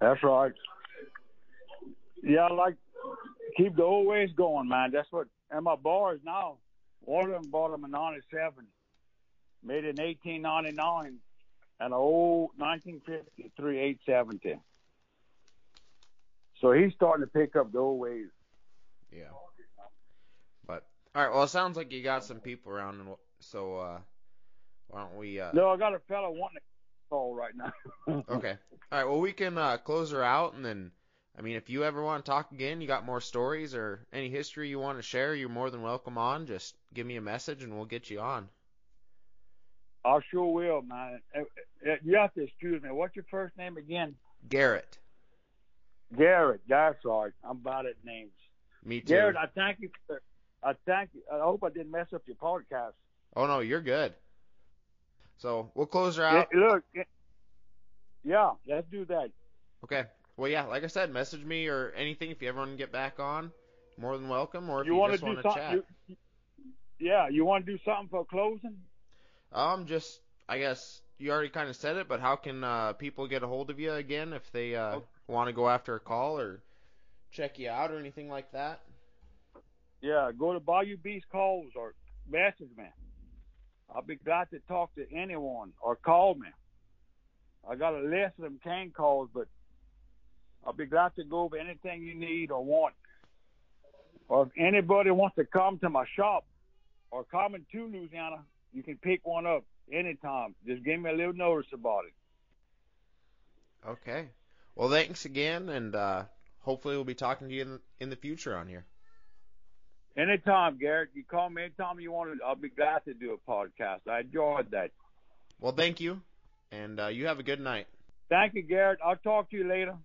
that's right yeah, I like keep the old ways going, man. That's what and my bars now. One of them bought them in '97, made in 1899, and an old 1953 870. So he's starting to pick up the old ways. Yeah. But all right, well, it sounds like you got some people around, and so uh, why don't we? Uh... No, I got a fella wanting to call right now. okay. All right. Well, we can uh, close her out, and then I mean, if you ever want to talk again, you got more stories or any history you want to share, you're more than welcome on. Just give me a message and we'll get you on. I sure will, man. Uh, uh, you have to excuse me. What's your first name again? Garrett. Garrett. That's right. I'm bad at names. Me too. Garrett, I thank you. For, I thank you. I hope I didn't mess up your podcast. Oh no, you're good. So we'll close her out. Yeah, look. Yeah, let's do that. Okay. well, yeah, like I said, message me or anything if you ever want to get back on. More than welcome. Or if you, you, want just to want to chat. You, yeah, you want to do something for closing? Um, just I guess you already kind of said it, but how can uh, people get a hold of you again if they uh, Oh. Want to go after a call or check you out or anything like that? Yeah, go to Bayou Beast calls or message me. I'll be glad to talk to anyone or call me. I got a list of them can calls, but I'll be glad to go over anything you need or want. Or if anybody wants to come to my shop or come into Louisiana, you can pick one up anytime. Just give me a little notice about it. Okay. Well, thanks again, and uh, hopefully we'll be talking to you in the, in the future on here. Anytime, Garrett. You call me anytime you want to. I'll be glad to do a podcast. I enjoyed that. Well, thank you, and uh, you have a good night. Thank you, Garrett. I'll talk to you later.